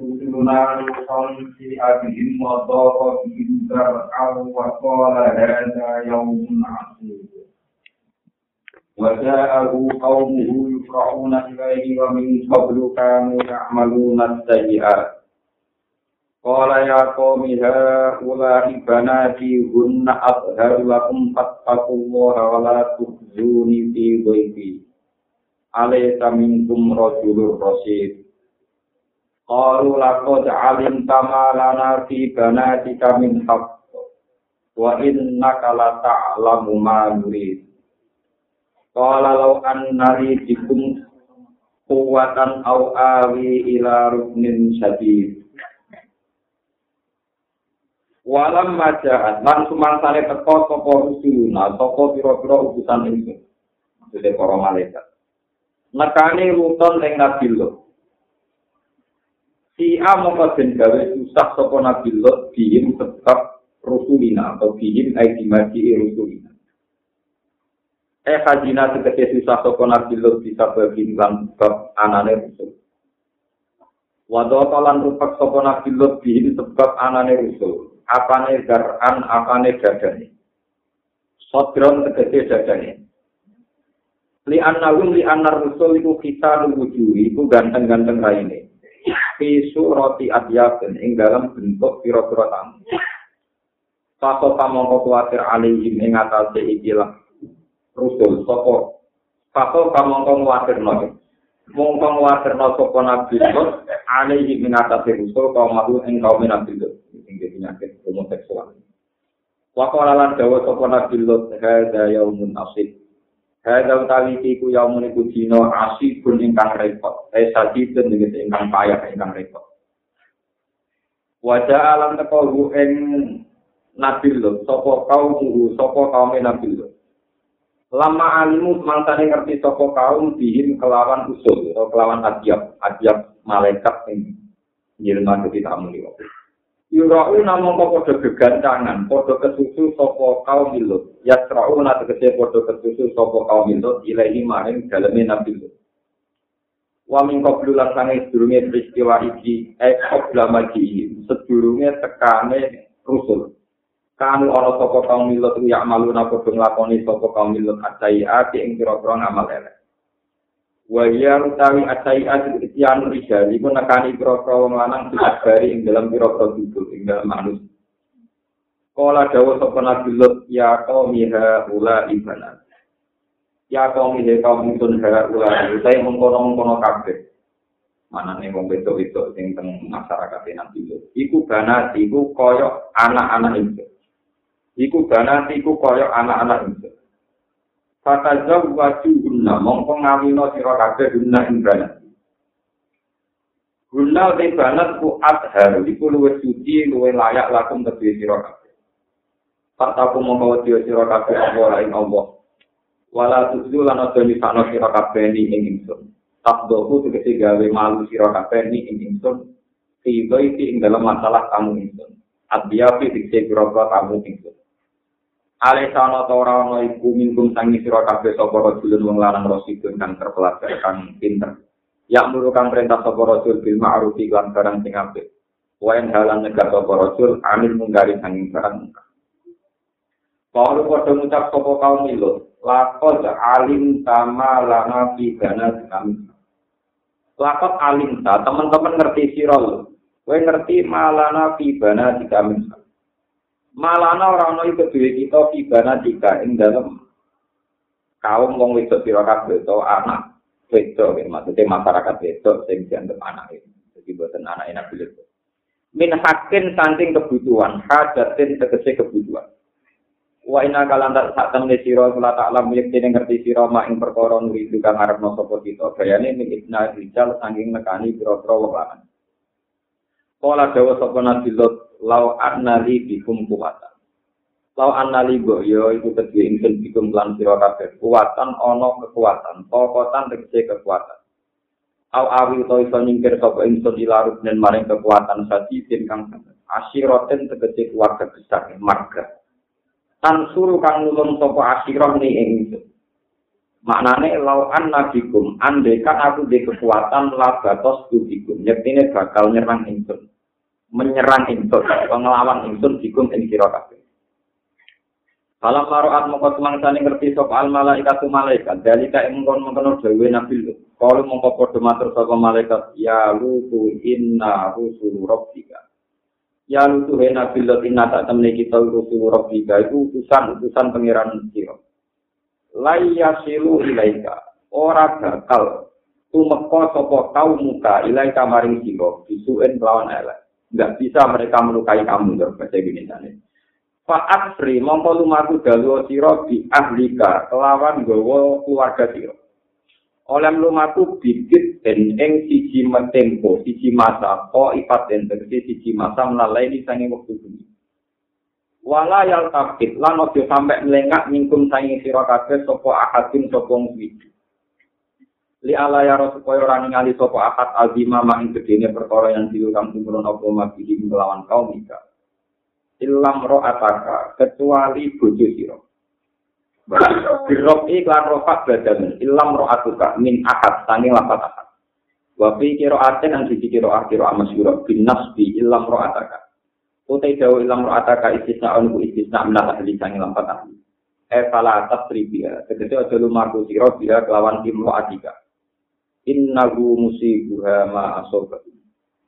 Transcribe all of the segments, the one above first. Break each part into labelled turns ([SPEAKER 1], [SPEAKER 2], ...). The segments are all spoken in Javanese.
[SPEAKER 1] Tuntunan kondisi abihim wadara bihim zar'aw wa qala hadha yawmun asir. وجاءه قومه يفرعون إليه ومن قبل كانوا يعملون السيئات قال يا قوم هؤلاء بناتي هن أطهر لكم فاتقوا الله ولا تخزوني في ضيفي أليس منكم رجل رشيد Qalu laqad alimta ma lana fi banatika min haqq wa innaka la ta'lamu ma nurid. Qala law anna li bikum quwwatan aw awi ila ruknin syadid. Walam maja'at lan sumangsane teko sapa rusuluna sapa pira-pira utusan ingsun. Maksudnya para malaikat. Nekane ruton ing Nabi Lut. si A mongko den gawe susah sapa Nabi Lot dihim sebab rusulina atau dihim ai rusulina. Eh hajina tegese susah sapa Nabi Lot bisa bagi lan sebab anane rusul. Wado kalan rupak sapa Nabi Lot dihim sebab anane rusul. Apane garan, apane dadane. Sodron tegese dadane. Li annahum li annar rusul iku kita nuwuju iku ganteng-ganteng raine. Fi surati adyabin ing dalam bentuk pira-pira tamu. Faso kamangka kuatir alihim ing atase ikilah rusul sapa kuatir noy. Mongko kuatir no sapa nabi Lut alihim ing atase rusul kaum mahu ing kaum nabi Lut sing penyakit homoseksual. Waqala lan dawa sapa nabi Lut hadza yaumun asib Hadal utawi iku yaumun iku dina asibun ingkang repot. Eh sadidun iki ingkang payah ingkang repot. Wajah alam teko hu ing Nabi Lut, sapa kaum hu, sapa kaum Nabi Lut. Lama alimu mangsane ngerti sapa kaum bihin kelawan usul kelawan adiab, adiab malaikat ing Yilma jadi tamu ini Yurau namung padha gegancangan, padha kesusu sapa kaum milut. Ya trau na tegese padha kesusu sapa kaum milut ilahi maring daleme Nabi. Wa min qablu lan sange sedurunge peristiwa iki eh qabla magi sedurunge tekane rusul. Kanu ana sapa kaum milut ya maluna padha nglakoni sapa kaum milut acai ati ing pira-pira ngamal elek. Wa ya utawi atai ati isyan rijal iku nekani pira-pira wong lanang dibari ing dalam pira-pira duduk ing dalam manus. Kala dawuh sapa Nabi Lut ya qaumi ha ula ibana. Ya qaumi he kaum ingsun ha ula utahe mengkono-mengkono kabeh. Manane wong wedok-wedok sing teng masyarakat Nabi Lut. Iku banat iku kaya anak-anak ingsun. Iku banat iku kaya anak-anak ingsun Fatazaw waju guna, mongko ngawino siro kabeh guna ing banat. Guna te banat ku adhar, iku luwe suci, luwe layak lakum kedua siro kabeh. Fataku mongko wadiyo siro kabeh Allah lain Allah. Wala tuzu lan ojo nisano siro kabeh ni ing ingsun. Tabdoku tegesi gawe malu siro kabeh ni ing ingsun. Tiba isi ing dalam masalah kamu ingsun. Adiyafi dikse biro-biro kamu ingsun. Ale sana ta iku sangi sira kabeh sapa wong lanang rasidun kang terpelajar kang pinter. Ya perintah sapa rajul bil ma'ruf lan barang sing apik. Wayan halan negar sapa rajul amil munggari barang. Kalau pada ngucap sapa kaum milut, lakot alim tama lana kami. Lakot alim ta, teman-teman ngerti sirol. Kowe ngerti malana fi gana kami. Malana ora ana iku dhewe kita kibana jika ing dalem kaum wong wedok sira kabeh to anak wedok iki maksudnya masyarakat wedok sing dianggap anak iki dadi boten anak enak bilir min hakin saking kebutuhan hadatin tegese kebutuhan. Wa ina kalantar sak temne sira kula tak lam ngerti sira mak ing perkara nuri kang arepno sapa kita. Gayane min ibna rijal saking nekani pira-pira wong lanang. Kala dawa sapa Nabi Lot lau annali bikum kuwatan. Lau annali go yo iku kedhe ingsun bikum lan sira kabeh. Kuwatan ana kekuatan, pokotan tegese kekuatan. Au awi to iso nyingkir sapa ingsun ilarut dan maring kekuatan sadidin kang asyiroten tegese keluarga besar marga. Tan suruh kang nulung sapa asyirah ni ingsun. Maknane lauan nabikum andekan aku di kekuatan labatos tubikum. Yektine bakal nyerang ingsun. Menyerang ingsun, ngelawan ingsun dikum ing sira kabeh. Falam maroat mongko semangsane ngerti sapa al malaikat malaikat. Dalika ing mongkon mongkon dhewe nabi lu. Kalu mongko padha matur sapa malaikat, ya lutu inna rusul rabbika. Ya lutu he nabi lu inna tak temne kita rusul rabbika itu utusan-utusan pangeran sira. laya silu ilaika ora bakal tumeka sapa kaum muka ilaika maring sira bisuen lawan elek nggak bisa mereka melukai kamu terus bahasa Pak Afri, Faat sri mongko lumaku dalu siro di ahlika lawan gowo keluarga siro. Oleh lumaku bibit dan eng siji metempo, siji masa, ko ipat dan berarti siji masa melalai di sini waktu ini walayal tapit, lan ojo sampai melengak mingkum sangi siro kafe sopo akatin sopo ngwidi li ala ya supaya ora ningali sapa ahad azima mak ing gedene perkara yang diulang tumurun apa mabidi melawan kaum ika ilam ro ataka kecuali bojo sira Birok iklan rofak badan ilam ro atuka min ahad sangi lapat ahad Wafi kiro aten ang sisi kiro ah kiro amas kiro bin nasbi ilam ro ataka Utai dawa ilang ro'ataka istisna onku istisna minat ahli sangi lampat ahli. E fala atas tribia. Tegesi ojo lumaku siro bila kelawan tim ro'atika. innahu musibuha ma asobat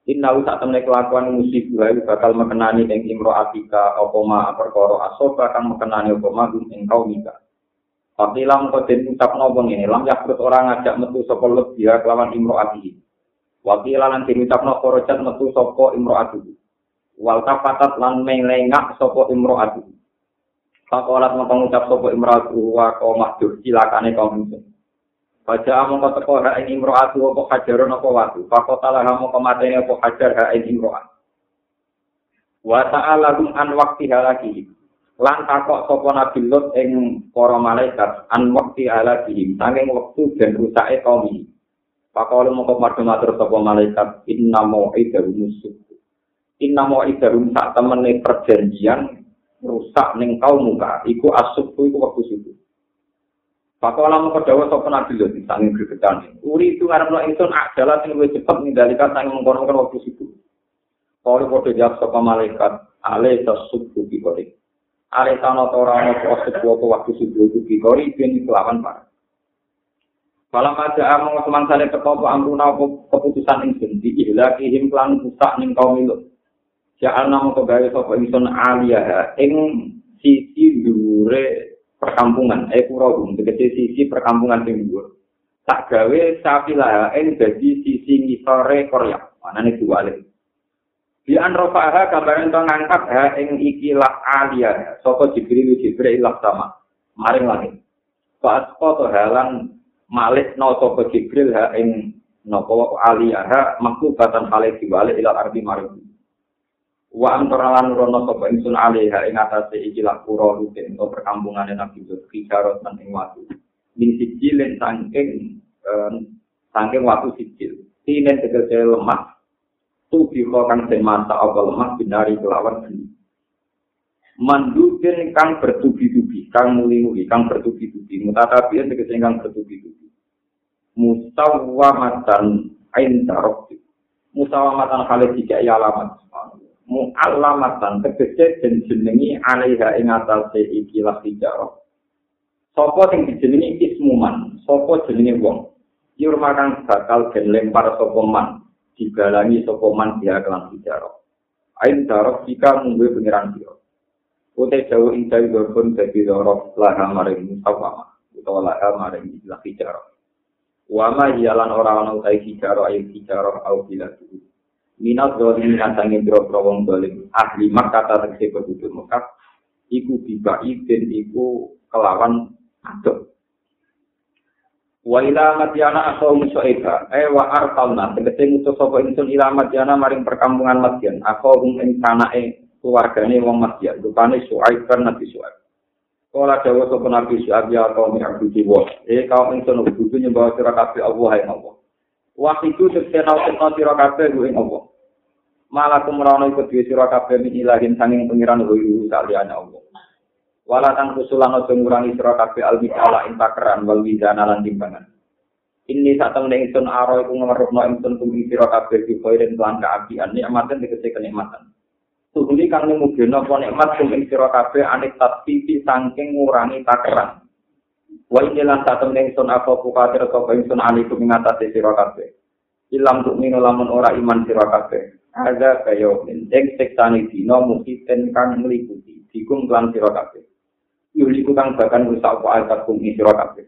[SPEAKER 1] innahu tak temne kelakuan musibuha bakal mekenani ing imro'atika apa ma perkara asoba kan mekenani apa ma ing kaumika Pakilam kau den ucap nobong ini, lam yakrut orang ajak metu sopo lebih kelawan imro ati. Wakilah lan den ucap no korojat metu sopo imro ati. Wal kapatat lan melengak sopo imro ati. Pakolat mau ucap sopo imro ati wa kau mahdur silakane kau. Baca among kau teko hak ing imro'atu apa hajarun apa watu? Pakotalah among kau mateni apa hajar hak ing imro'at. Wa ta'ala an wakti halaki. Lan takok sapa Nabi Lut ing para malaikat an wakti halaki. Sanging waktu dan rusake kaum ini Pakolat mau kau matur sapa malaikat inna mau'idahu musuh inna mau idarum sak temene perjanjian rusak ning kau muka. Iku asup iku waktu subuh Pakola mau kedawa sopo nabi lho disangin gregetan. Uri itu ngarep no ingsun adalah sing luwih cepet ngendalikan sang mengkonon waktu subuh. Kalau kode jawab sopo malaikat, ale subuh di kode. Ale tano tora no subuh waktu subuh di kode ini kelawan parah. Malam aja among teman saya ketopo amruna keputusan ingsun di ihlakihim klan rusak ning kaum milu. Ja'al nama kegawe sapa ingsun aliyah ing sisi dhuwure perkampungan eh puragum tegese sisi perkampungan dhuwur. Tak gawe sapilah ing dadi sisi ngisore Korea. Manane diwale. Di anrofaha kabaran to ngangkat ha ing ikilah aliyah sapa Jibril Jibril ilah sama. Maring langit. Pas foto halang malik no sapa Jibril ha ing napa aliyah maklubatan hale diwale ila arti maring wa antara lan rono sapa ingsun alaiha ing atase iki lak pura rutin utawa perkambungane Nabi Lut kijarot lan ing watu. Min sijilin sangking sangking watu sijil. Tinen tegese lemah. Tu biko kang den mata apa lemah binari kelawan geni mandubin kang bertubi-tubi kang muli-muli kang bertubi-tubi. Mutatabi tegese kang bertubi-tubi. Musawwamatan ain tarok musawwamatan khalid jika alamat mu'allamatan tegese den jenengi alaiha ing atase iki lah hijarah sapa sing dijenengi ismuman sapa jenenge wong? Yur makang bakal den lempar sapa man? Digalangi sapa man dia kelan hijarah ain darok jika munggu pengiran sira. Ute jauh ing jauh gopun dadi dorok laha maring musawama utawa laha maring ilah hijarah Wama hialan orang-orang utai hijarah ayu hijarah au bila minat dolim ngantangi biro-biro wong dolim ahli Makkah kata tegese penduduk Mekah. Iku bibai dan iku kelawan aduk. Wa ila madyana asau musoeba eh wa artalna tegese ngutus sapa ingsun ila madyana maring perkampungan Madyan asau ing tanake keluargane wong Madyan rupane Suaib kan Nabi Suaib. Kala dawa sapa Nabi Suaib ya kaum abdi wa eh kaum ingsun kudu nyembah sira kabeh Allah ya Allah Wahidu sekena sekena sira kabeh ing Allah. Malah kumrono iku dhewe sira kabeh min ilahin sanging pengiran luyu saliyane Allah. Wala tan kusulan aja ngurangi sira kabeh al mikala ing takeran wal wizana lan timbangan. Ini saat temen ingsun aro iku ngemerupno ingsun kuwi sira kabeh di koiren lan kaabian nikmatan dikese kenikmatan. Tuhuli kang nemugeno apa nikmat sing ing sira kabeh anik tatpipi saking ngurangi takeran. Wa ini lan saat temen ingsun apa kukatir sapa ingsun alikum ing atase sira kabeh. Ilam tuk mino lamun ora iman sira kabeh. Ada kaya ing sektane dina musiten kang meliputi dikum lan sira kabeh. yuliku kang bahkan rusak apa ayat kum isra kabeh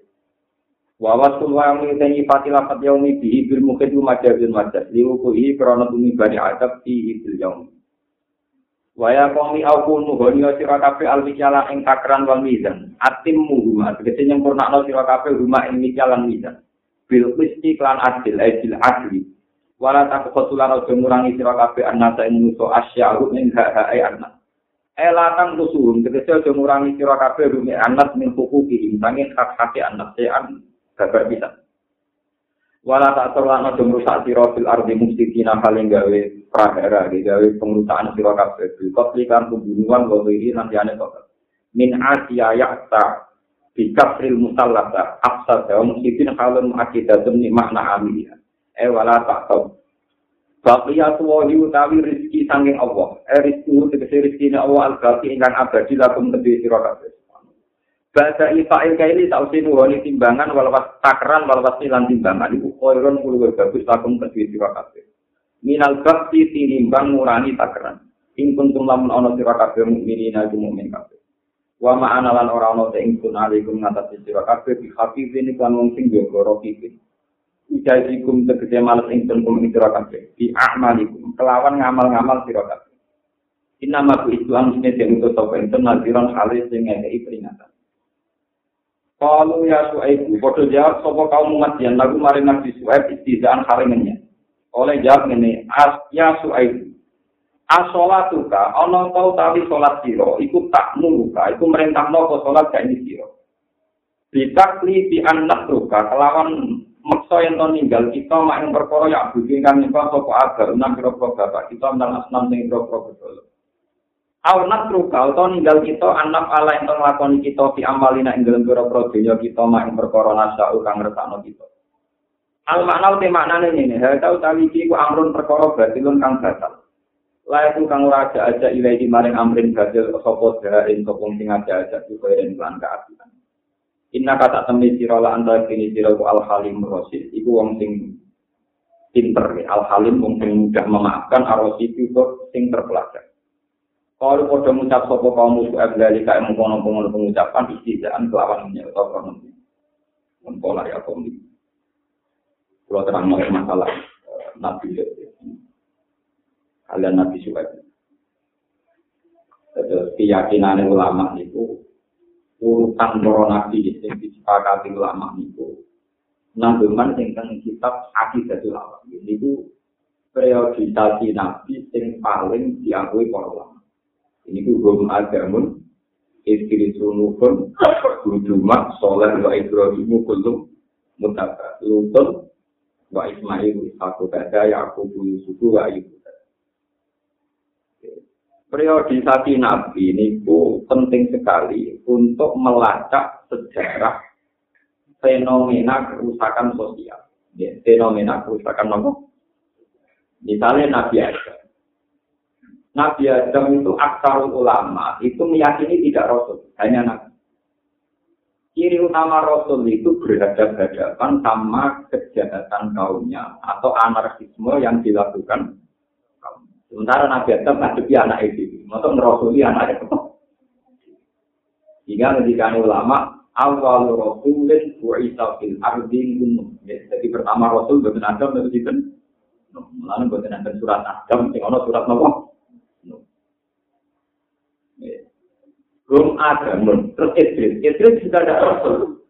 [SPEAKER 1] wa wasul wa ngiteni pati lapat yaumi bi bil mukid majazun majaz liu ku i krana tumi bani adab fi bil yaum Waya kaumi aku nuhonio sira kafe al mikyala ing takran wal mizan. Atimmu huma tegese nyempurnakno sira kabeh huma ing mikyal lan mizan. Bil qisti klan adil ay bil adli. Wala takhutu lan aja ngurangi kafe kabeh annasa ing nuso asyaru ing ha ha ay anna. Elatan eh, tusuhum tegese aja ngurangi sira kafe rumi anas min hukuki imbangi hak hak anas sean eh, babar bisa. Wala tak terlana dumrusak sira fil ardi mufsidina paling gawe prahara gawe pengrusakan sira kabeh bil qatlikan pembunuhan wa ghairi nanti ane kok min asiya ya'ta bi kafril musallata afsad wa mufsidin halun akidatun ni makna amiliya eh wala tahu Baqiya tuwahi utawi rizki sanging Allah. Eh rizki tegesi rizki ini Allah al-Baqi ingkang abadi lakum tebi sira kabeh. Bahasa ifa'il kaili sausi nuhoni timbangan walawas takran walawas nilan timbangan iku koiron kuluwe bagus lakum tebi sira. Minal bakti tinimbang ngurani takran. Ing kuntum lamun ana sira kabeh mukminina iku mukmin kabeh. Wa ma'ana lan ora ana te ingsun alaikum ngatasi sira kabeh bi hafizin kan wong sing jaga rokipin. ijazikum tegese males ingsun kum ing sira kabeh di a'malikum kelawan ngamal-ngamal sira kabeh inama ku islam sine den utus sapa ingsun naziran halis sing ngekeki peringatan Kalau ya suaibu, bodoh jawab sopo kaum umat yang lagu mari nabi suaib istizaan haringannya. Oleh jawab ini, as ya suaibu. Asolatuka, ono tau tali solat siro, iku tak muluka, iku merintah nopo solat gak ini siro. Bitakli di anak luka, kelawan maksa yang to ninggal kita mak yang perkara ya budi kan niku sapa agar enam pira bapak kita nang asnam ning pira betul Aw natru kau to ninggal kita anak ala yang nglakoni kita fi amalina ing dalem dunya kita mak yang nasa kang ngersakno kita. Al makna te maknane ngene, ha tau tali iki ku amrun perkara batilun kang batal. Ku kang ora aja aja ilahi maring amrin batil sapa dharin sapa sing aja aja ku kaya lan keapian. Inna kata temen sira la anta kini sira ku al halim rasid iku wong sing pinter al halim wong sing mudah memaafkan arosid itu sing terpelajar. Kalau pada mengucap sopo kaum musuh abdali kayak mengkono pengucapan istidaan kelawan menyerta kono. Mempola ya kaum. Kalau terang masalah nabi kalian nabi suhaib. Keyakinan ulama itu urutan para nabi sing disepakati ulama niku nanggungan tentang kitab akidah ulama niku periodisasi nabi sing paling diakui para ulama. Ini ku hum agamun istri sunukun bujumak soleh wa ibrahimu kulum mutaka lutun wa ismail aku kada yakubu yusufu wa ibu periodisasi Nabi ini penting sekali untuk melacak sejarah fenomena kerusakan sosial. Ya, fenomena kerusakan apa? Misalnya Nabi Adam. Nabi Adam itu aksar ulama, itu meyakini tidak Rasul, hanya Nabi. Ciri utama Rasul itu berhadapan sama kejahatan kaumnya atau anarkisme yang dilakukan Sementara Nabi Adam ngadepi anak itu, untuk merasuli anak itu. Hingga ketika ulama, awal rasulin bu'isa fil ardi gunung. Jadi pertama rasul bukan Adam, itu itu. Lalu bukan Adam surat Adam, yang surat Nabi. Belum ada, terus Idris. Idris juga ada rasul.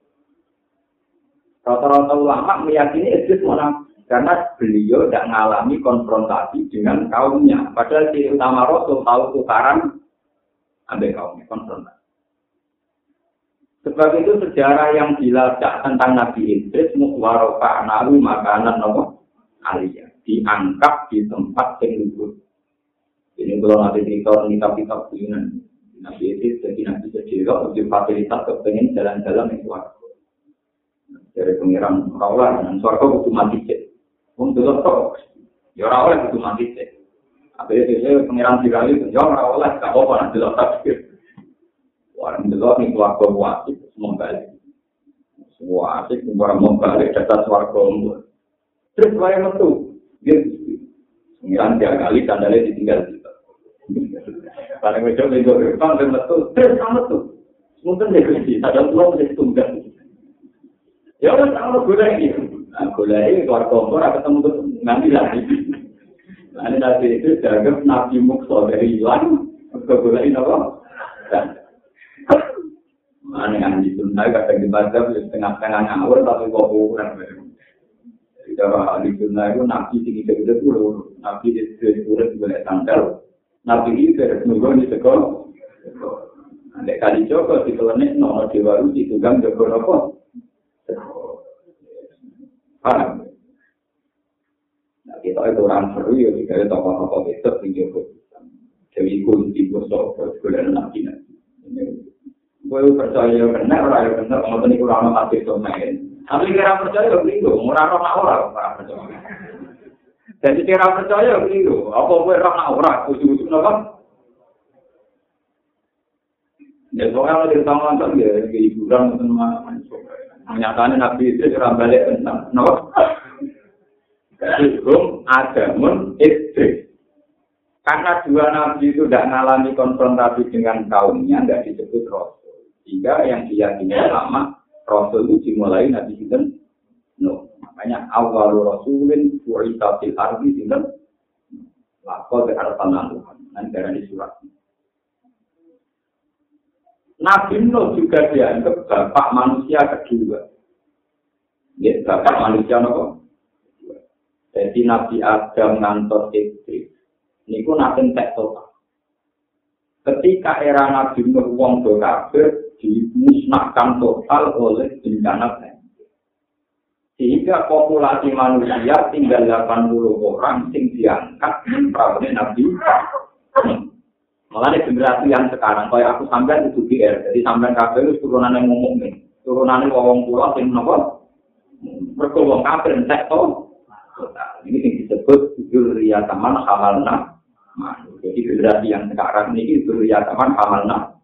[SPEAKER 1] Rata-rata ulama meyakini Idris mana karena beliau tidak mengalami konfrontasi dengan kaumnya. Padahal si utama Rasul tahu tukaran ambil kaumnya konfrontasi. Sebab itu sejarah yang dilacak tentang Nabi Idris muhwaroka nawi makanan nopo aliyah diangkat di tempat yang luhur. Ini kalau nanti cerita kitab-kitab Yunan. Nabi itu jadi nabi sejelok, lebih fasilitas kepengen jalan-jalan yang suarga. Dari pengiran Raulah, dan suarga butuh mati cek. Untuk itu, ya Raulah butuh mati cek. Akhirnya dia pengiran Firali, ya Raulah, gak apa-apa, nanti lo takdir. Warang delok nih keluarga wajib, semua balik. Semua asik, semua mau balik, data suarga Terus saya metu, dia pengiran tiga kali, tandanya ditinggal Barang wedo minggu depan ben metu, terus sama tuh. Mungkin dia kunci, ada pulau menjadi tunggal. Ya udah sama gula ini. Gula ini keluar kompor, ketemu tuh nanti lagi. Nah, ini nanti itu dianggap nabi mukso dari hilang, ke gula apa? Mana yang di sunnah kadang dibaca setengah-setengah ngawur tapi kok. Jadi kalau di sunnah itu nabi tinggi gede dulu, nabi di sunnah boleh tanggal. Nabi dari nunggu di sekolah. Ada kali Joko di kelenek, nono dewa ruci, tukang Joko nopo. Paham? Nah, kita itu orang seru ya, jika ada tokoh-tokoh itu, di Joko. Jadi kunci bosok, sekolah nabi nanti. Gue percaya benar, orang yang benar, kalau ini kurang masih domain. Tapi kira percaya, begitu. Murah orang orang, orang percaya. Jadi kira percaya keliru. Apa gue rana ora ujuk-ujuk napa? Ya soalnya di tangan kan ya hiburan teman menyatakan nabi itu ora balik tentang? Jadi hukum adamun istri. Karena dua nabi itu tidak mengalami konfrontasi dengan kaumnya, tidak disebut rasul. Sehingga yang diyakini lama rasul itu dimulai nabi itu no. Makanya awal rasulin bu'ita fil ardi ke arah tanah Nanti darah di surat. Nabi Nuh juga dianggap bapak manusia kedua. Ya, bapak manusia nopo. Jadi Nabi Adam ngantor istri. Ini pun nabi tek total. Ketika era Nabi Nuh wong do kafir dimusnahkan total oleh bencana. Sehingga populasi manusia tinggal 80 orang sing diangkat prawone Nabi. Malah generasi yang sekarang, kayak aku sampai itu GR, jadi sampai kabel itu turunan yang ngomong nih, turunan yang ngomong pulau sing nopo, berkumpul kabel entek to. Ini yang disebut Juria Taman Hamalna. Jadi generasi yang sekarang ini Juria Taman Hamalna.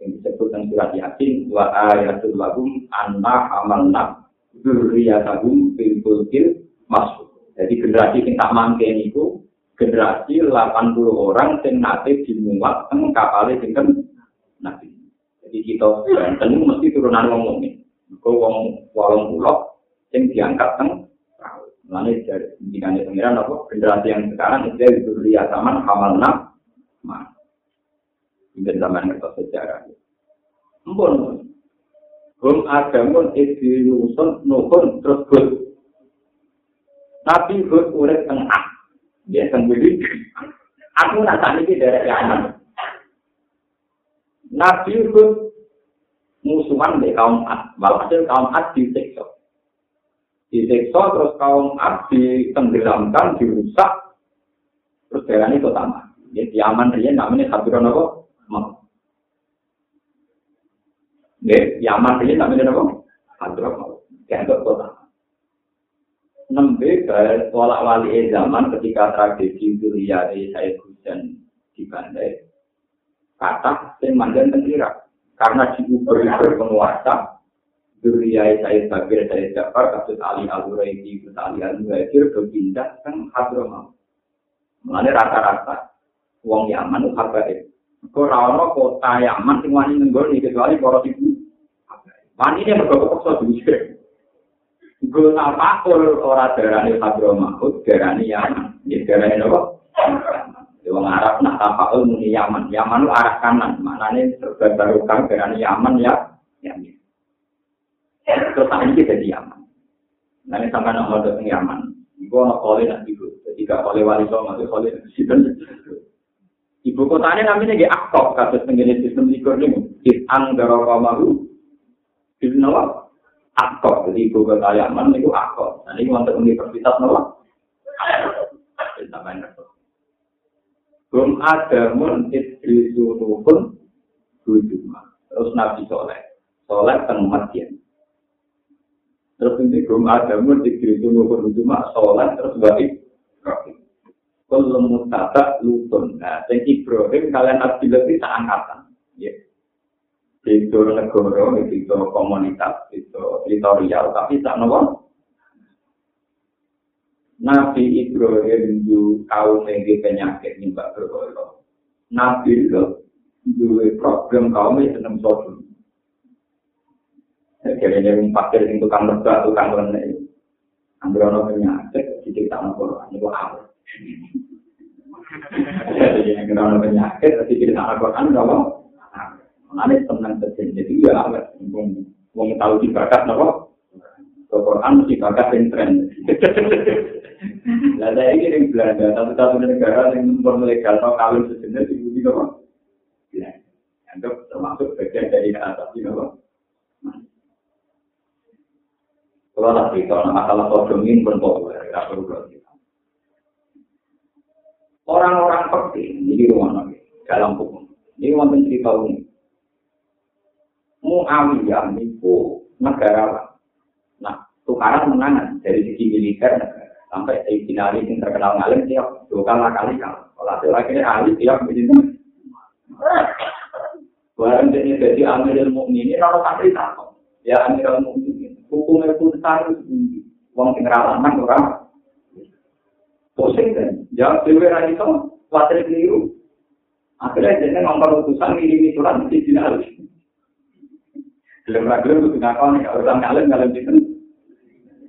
[SPEAKER 1] Yang disebut yang surat Yasin wa ayatul lahum anna hamalna Zuriyatahum fil fulkil masuk. Jadi generasi yang tak itu generasi 80 orang yang nanti dimuat teng kapal sinten nabi. Jadi kita Banten mesti turunan wong mukmin. Kau wong walong pulau yang diangkat teng Lalu dari pimpinan apa generasi yang sekarang itu dari zuriyat zaman hamalna mah. Ini zaman kertas sejarah. Ampun, Hum adamun isi yusun nuhun terus hud. Tapi hud urek tengah. Dia sendiri. Aku tak ini dari Yaman. Nabi hud musuhan di kaum Ad. Walhasil kaum Ad disiksa. Disiksa terus kaum Ad ditenggelamkan, dirusak. Terus daerah ini utama. Di Yaman dia namanya Hadron apa? Nggih, Yaman ini namanya apa? Hadramaut. Kayak kota. Nembe tolak wali zaman ketika tragedi Duriyari saya hujan di Bandai. Kata yang mandan tengkira. Karena diubah penguasa Duriyari saya Bakir, saya Jafar, kasus Ali Al-Huraidi, kasus Ali Al-Muhajir, berpindah ke Hadramaut. Mengenai rata-rata, uang Yaman itu habaib. Kau kota Yaman wani nenggol kecuali para ibu. Wani ini mergo kok diusir. Gue apa kul ora darani Hadramahut, darani Yaman. Ya darani apa? Wong Arab nak tapakul muni Yaman. Yaman lu arah kanan. Maknanya serba barokah darani Yaman ya. Yaman. Terus ini jadi Yaman. Nanti sampai nak datang Yaman. Ibu anak kole nak ibu. Jadi gak kole wali sama, kole nak Ibu kotanya namanya di Akok, kasus tenggine sistem likur ini. Kis'an darokamahu, Bisnawa, Akok. Jadi ibu kota Yaman itu Akok. Nah ini untuk universitas Nawa. Belum ada mun istri suruhun Jumat. Terus Nabi Soleh. Soleh teng Madian. Terus ini Gum Adamu dikiri tunggu Jumat. Soleh terus baik. Kalau mutata lutun. Nah, yang Ibrahim kalian Abdullah itu angkatan. Ya. Itu negara, itu komunitas, itu teritorial. Tapi tak nopo. Nabi Ibrahim itu kaum yang penyakit nyembah berhala. Nabi itu dua problem kaum yang senang sodom. Jadi yang pakir itu tukang lega, tukang lene. Ambil orang penyakit, jadi tak Quran itu apa? Jadi yang kena penyakit, kita tak mau Quran itu? Nanti tenang terjadi, jadi ya apa? Mau tahu di bakat apa? Quran mesti bakat yang tren. Lah saya ini yang Belanda, satu-satu negara yang legal atau kawin sejenis itu juga kok. Ya, anggap termasuk bagian dari atas juga kok. Kalau nanti kalau masalah sodomin pun populer, tidak perlu kita. Orang-orang penting di rumah nabi dalam hukum. Ini wonten cerita ini. Muawiyah itu negara Nah, tukaran menangan dari sisi militer sampai Sayyidina Ali yang terkenal ngalim tiap dua kali kali kalau kalau akhirnya Ali tiap begitu Barang jadi jadi Amirul Mukminin kalau santri takut ya Amirul Mukminin hukumnya pun harus uang tinggal anak orang pusing kan? Jawab dewi lagi itu khawatir keliru. Akhirnya jadi ngomong utusan ini surat di sini harus belum lagi untuk ngapain kalau orang ngalim ngalim itu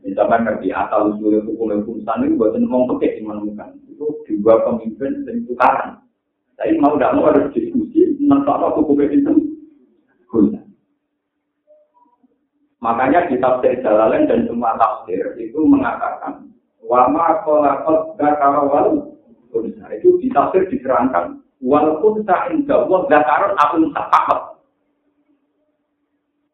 [SPEAKER 1] Misalkan ngerti asal usul hukum hukum sana itu buat ngomong pakai menemukan itu dua pemimpin dan tukaran. Tapi mau tidak mau harus diskusi tentang hukum itu. Makanya di tafsir Jalalain dan semua tafsir itu mengatakan wama kolakot gakarawal itu di tafsir diterangkan walaupun tak indah wal gakaron akun tak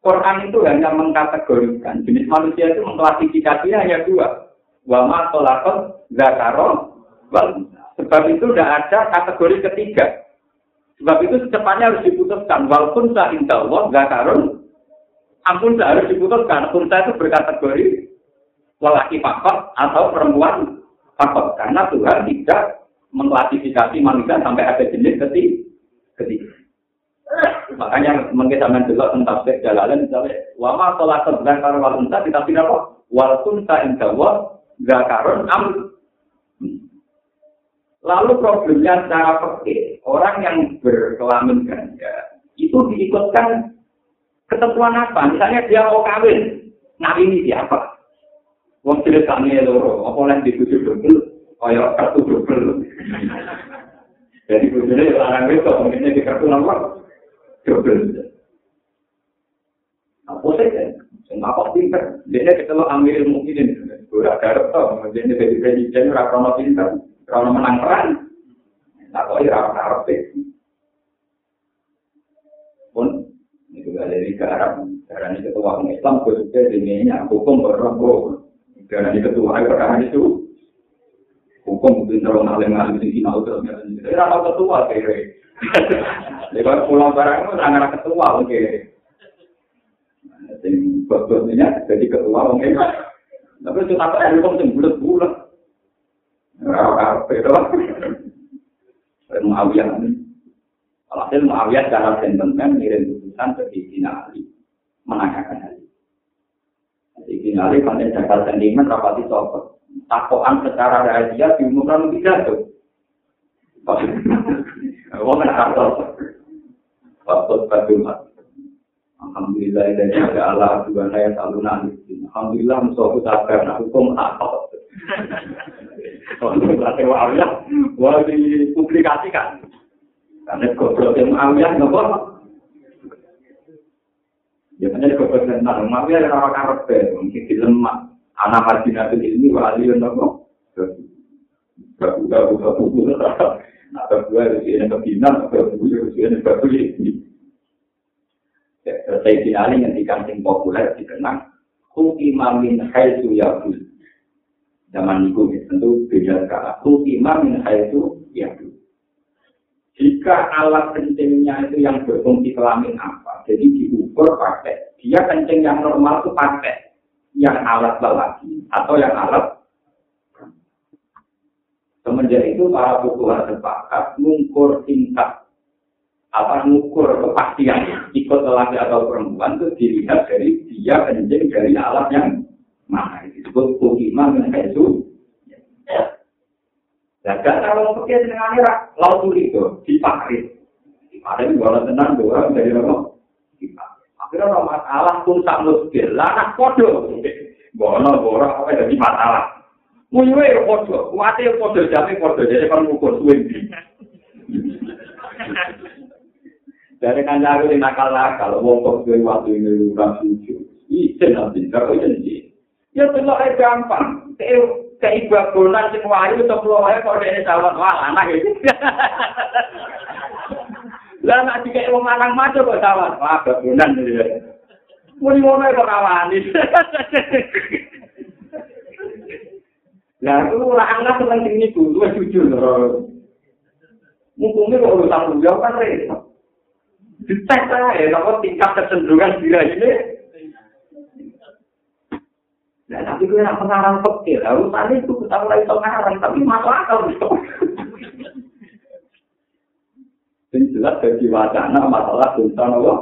[SPEAKER 1] Quran itu hanya mengkategorikan jenis manusia itu mengklasifikasinya hanya dua. Wama tolakot zakaro Sebab itu tidak ada kategori ketiga. Sebab itu secepatnya harus diputuskan. Walaupun sah indah Allah zakarun, ampun harus diputuskan. Unta itu berkategori lelaki pakot atau perempuan pakot. Karena Tuhan tidak mengklasifikasi manusia sampai ada jenis ketiga. Makanya mungkin zaman dulu tentang tafsir jalalan misalnya wama sholat zakar wal unta kita tidak apa wal kunta indawa zakarun am Lalu problemnya secara pergi, orang yang berkelamin ganda itu diikutkan ketentuan apa? Misalnya dia mau kawin, nah ini siapa? Wong tidak kami loro, apa yang dituju double, kaya kartu double. Jadi bujurnya larang itu, mungkinnya di kartu nomor double. Apa sih kan? Enggak kok pinter. Dia ketemu ambil mungkin udah garap tau. Dia jadi presiden rakyat pinter. Kalau menang peran, tak kok ya rakyat. Pun itu gak dari Arab. Karena ini ketua Islam, khususnya di hukum berrobo. Karena ini ketua karena itu hukum di sini, terus nggak ada ketua kira Lewat pulau barang itu orang ketua, oke. Jadi bosnya jadi ketua, oke. Tapi itu tak ada hukum yang bulat-bulat. Apa itu? Muawiyah. Alhasil Muawiyah secara sentimen ngirim putusan ke Sayyidina Ali. Menanyakan hal itu. Sayyidina Ali pada jaga sentimen rapati sopot. Takoan secara rahasia diumumkan tidak tuh. Alhamdulillah dan jaga Allah juga saya selalu nanti. Alhamdulillah musuhku sabar nah hukum apa. Kalau wawiyah, wah dipublikasikan. Karena goblok yang wawiyah nopo. Ya kan jadi goblok yang nang wawiyah yang orang karep mungkin dilemak. Anak marginatul ilmi wali nopo. Bagus bagus bagus. atau dua harus ini kebinan atau dua harus ini ini. Saya finali yang dikandung populer dikenang Hukimah min haitu yabul Zaman itu tentu beda sekarang Hukimah min haitu yabul Jika alat kencingnya itu yang berfungsi kelamin apa, jadi diukur pakai. Dia kencing yang normal itu pakai yang alat lelaki atau yang alat Semenjak itu para bukuhan sepakat mengukur tingkat. Apa mengukur kepastian? Ikut lelaki atau perempuan itu dilihat dari dia kencing dari alat yang mana. Disebut kukiman dan itu. Dan kalau pakai dengan air laut itu dipakai dipakai juga tenang dua dari laut akhirnya ada masalah pun tak muskil lah anak kodoh bono borak apa jadi masalah munywe kodoh kuatnya kodoh jadi kodoh jadi kan ngukur suwin dari kancaku yang nakal nakal wong kok waktu ini udah suci. Izin nanti kalau izin ya tuh gampang. Keibagunan sing wayu to wae kok dene sawet wah anak iki. Lah nek dikek wong lanang maco kok sawet wah bagunan iki. Muni ngono kok rawani. Lah aku lah anak seneng sing niku luwih jujur lho. Mumpung kok urusan beliau kan repot. Dites ae, nopo tingkat kecenderungan diri ini Nah, tapi gue nak pengarang pekir, harus tadi itu kita mulai pengarang, tapi masuk akal. Ini jelas bagi wacana masalah tentang apa?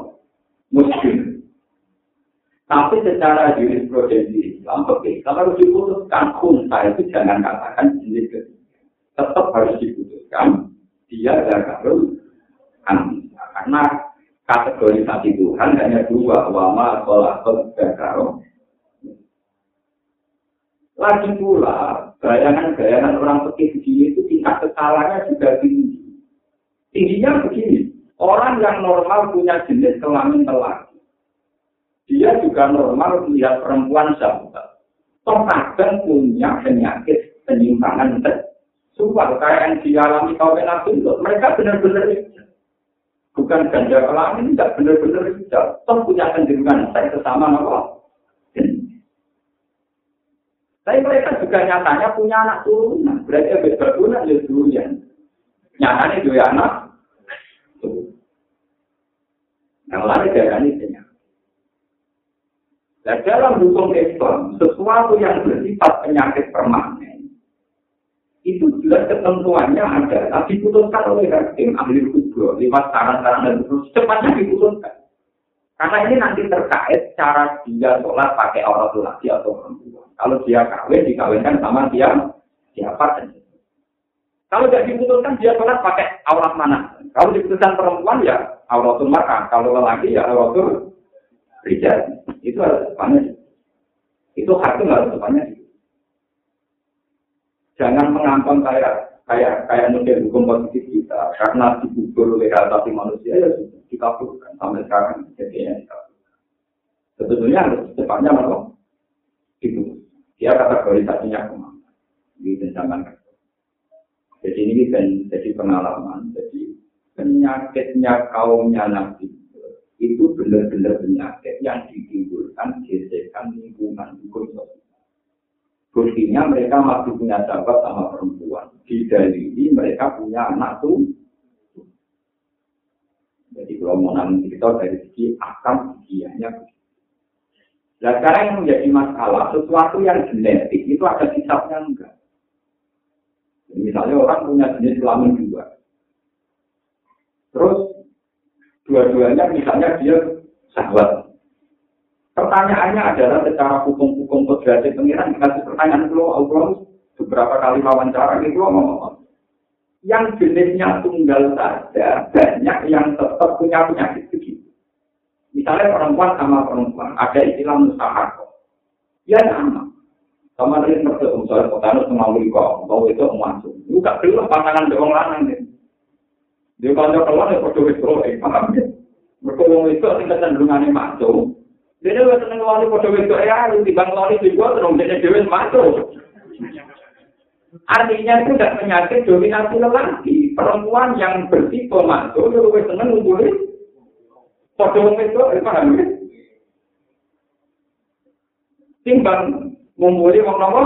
[SPEAKER 1] Muslim. Tapi secara jurisprudensi Islam, oke, kalau diputuskan kunta itu jangan katakan jenis ketiga. Tetap harus diputuskan dia zakarul anisa. Karena kategorisasi Tuhan hanya dua, wama, sholat, zakarul lagi pula, bayangan-bayangan orang pekih begini itu tingkat kesalahannya juga tinggi. Tingginya begini, orang yang normal punya jenis kelamin lelaki. Dia juga normal melihat perempuan sahabat. Toh punya penyakit penyimpangan seksual kayak yang dialami kaum nabi mereka benar-benar bukan ganda kelamin, tidak benar-benar toh punya kecenderungan seks sesama apa? Tapi mereka juga nyatanya punya anak turunan. Berarti ya berguna ya duluan. Nyatanya juga anak. Yang lain darah ini Nah, dalam hukum Islam, sesuatu yang bersifat penyakit permanen, itu jelas ketentuannya ada, tapi diputuskan oleh hakim ahli hukum, lewat saran-saran dan terus cepatnya diputuskan. Karena ini nanti terkait cara dia sholat pakai orang laki atau perempuan. Kalau dia kawin, dikawinkan sama dia siapa dan Kalau tidak diputuskan dia sholat pakai aurat mana? Kalau diputuskan perempuan ya auratul mar'ah. Kalau lelaki ya auratul rijal. Itu harus depannya. Itu hakim harus depannya. Jangan mengampang kayak kayak kayak model hukum positif kita karena dibukul oleh hati manusia ya dikabulkan sampai sekarang jadinya dikabulkan. Sebetulnya harus cepatnya malah itu dia kategorisasinya ke mana di zaman Jadi ini kan jadi pengalaman. Jadi penyakitnya kaumnya nabi itu benar-benar penyakit yang ditimbulkan gesekan lingkungan hukum. Buktinya mereka masih punya sahabat sama perempuan. Di ini mereka punya anak tuh. Jadi kalau mau nanti kita dari segi akam giginya. Nah sekarang yang menjadi masalah, sesuatu yang genetik itu ada hisapnya enggak. Misalnya orang punya jenis kelamin dua. Terus dua-duanya misalnya dia sahabat. Pertanyaannya adalah secara hukum-hukum kodrasi pengiran dikasih pertanyaan itu Allah beberapa kali wawancara itu ngomong yang jenisnya tunggal saja banyak yang tetap punya penyakit begitu. Misalnya perempuan sama perempuan ada istilah mustahak. Ya sama. Sama dengan mertua misalnya petani sama kok mau itu masuk. Juga perlu pasangan doang lanang nih. Dia kalau keluar ya foto itu, paham ya? Mereka itu tingkat cenderungannya masuk. Dene wis seneng wali padha wedok ya, timbang wali juga terus dene dhewe masuk. Artinya itu tidak penyakit dominasi lelaki. Perempuan yang bertipe masuk, lebih seneng ngumpulin. Padha wong itu, paham ya? Timbang ngumpulin nopo?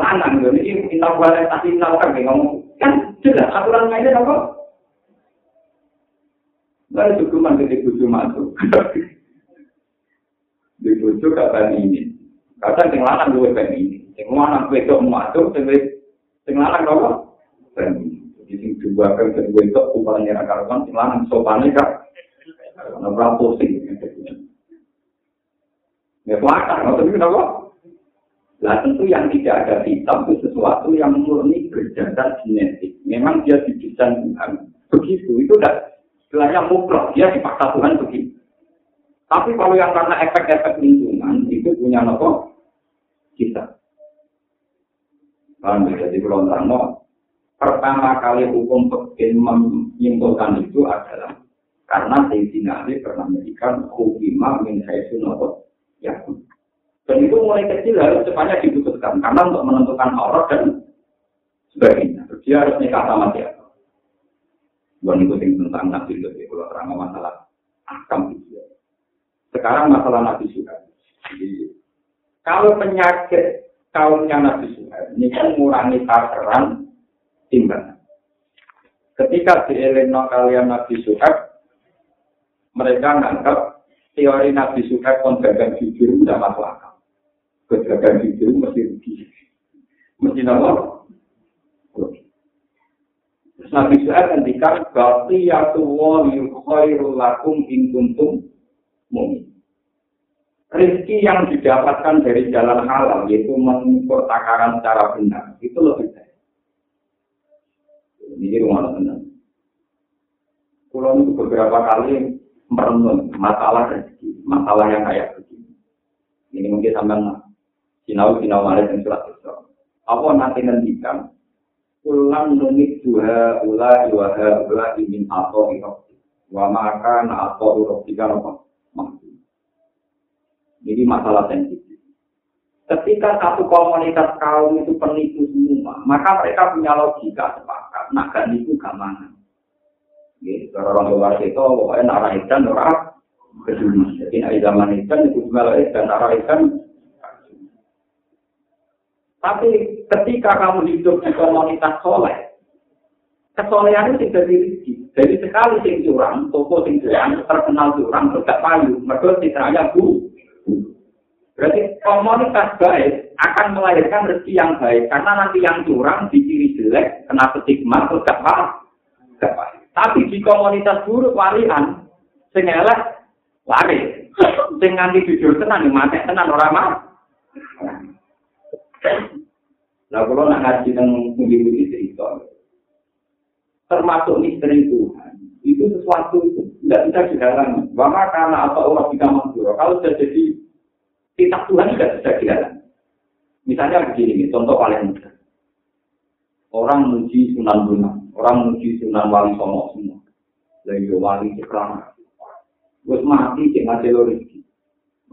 [SPEAKER 1] Lanang, ini kita boleh tadi nalar ngomong. Kan jelas aturan mainnya nopo? Saya cukup mandi di buju masuk. Di buju kata ini. Kata sing lanang luwe ben ini. Sing lanang wedok masuk, sing sing lanang apa? Jadi sing dua kan sing wedok upane ra karuan sing lanang sopane kak. Ana ora pusing. Ya kuat, ngoten kenapa? Nah tentu yang tidak ada hitam itu sesuatu yang murni berdasar genetik. Memang dia didesain Tuhan. Begitu, itu udah istilahnya mukrok, dia dipaksa Tuhan begitu. Tapi kalau yang karena efek-efek lingkungan, itu punya nopo kita. Paham ya? Jadi kalau pertama kali hukum pekin menyimpulkan itu adalah karena Sayyidina Ali pernah memberikan hukumah min haisu nopo yakun. Dan itu mulai kecil harus cepatnya diputuskan. Karena untuk menentukan aurat dan sebagainya. Dia harus nikah sama siapa. Bukan itu tentang nabi itu. Kalau terang masalah akam itu. Sekarang masalah nabi suka. Jadi, kalau penyakit kaumnya nabi suka, ini kan mengurangi takaran timbangan. Ketika di Elena kalian nabi suka, mereka menganggap teori nabi suka konvergen jujur tidak masuk akal. Kejagaan itu mesti rugi. Mesti nama? Terus Nabi Suhaib ngendikan Baqiyatu wa khairul lakum in mu'min. Rizki yang didapatkan dari jalan halal, yaitu mengukur takaran secara benar, itu lebih baik. Ini rumah tenang. Pulau itu beberapa kali merenung masalah rezeki, masalah yang kayak begini. Ini mungkin sampai sinau sinau malah yang surat itu. Apa nanti ngendikan ulang nungit dua ula dua ula ingin atau irok wa makan atau irok tiga apa Jadi masalah sensitif. Ketika satu komunitas kaum itu penipu semua, maka mereka punya logika sepakat. Nah, kan itu mana? Gitu, orang luar itu pokoknya narah ikan, narah. Jadi, zaman ikan itu cuma ikan, narah ikan, Tapi ketika kamu hidup di komunitas soleh, kesolehan itu tidak diri. Jadi sekali sing curang, toko sing curang, terkenal curang, tidak payu. Mereka citranya bu. Berarti komunitas baik akan melahirkan rezeki yang baik. Karena nanti yang curang, diciri jelek, kena stigma, gak paham. Tapi di komunitas buruk walian, sing elek, lari. Sing nganti jujur tenan, mati tenan orang mah. Nah, kalau nak ngaji tentang pundi-pundi cerita, termasuk misteri Tuhan, itu sesuatu itu tidak bisa dihalangi. Bahkan karena apa orang bisa mandura, kalau sudah jadi kitab Tuhan tidak bisa dihalangi. Misalnya begini, contoh paling mudah. Orang muji Sunan Bunang, orang muji Sunan Wali Songo semua. Lagi wali cekrama. Terus mati, cek ngasih rezeki.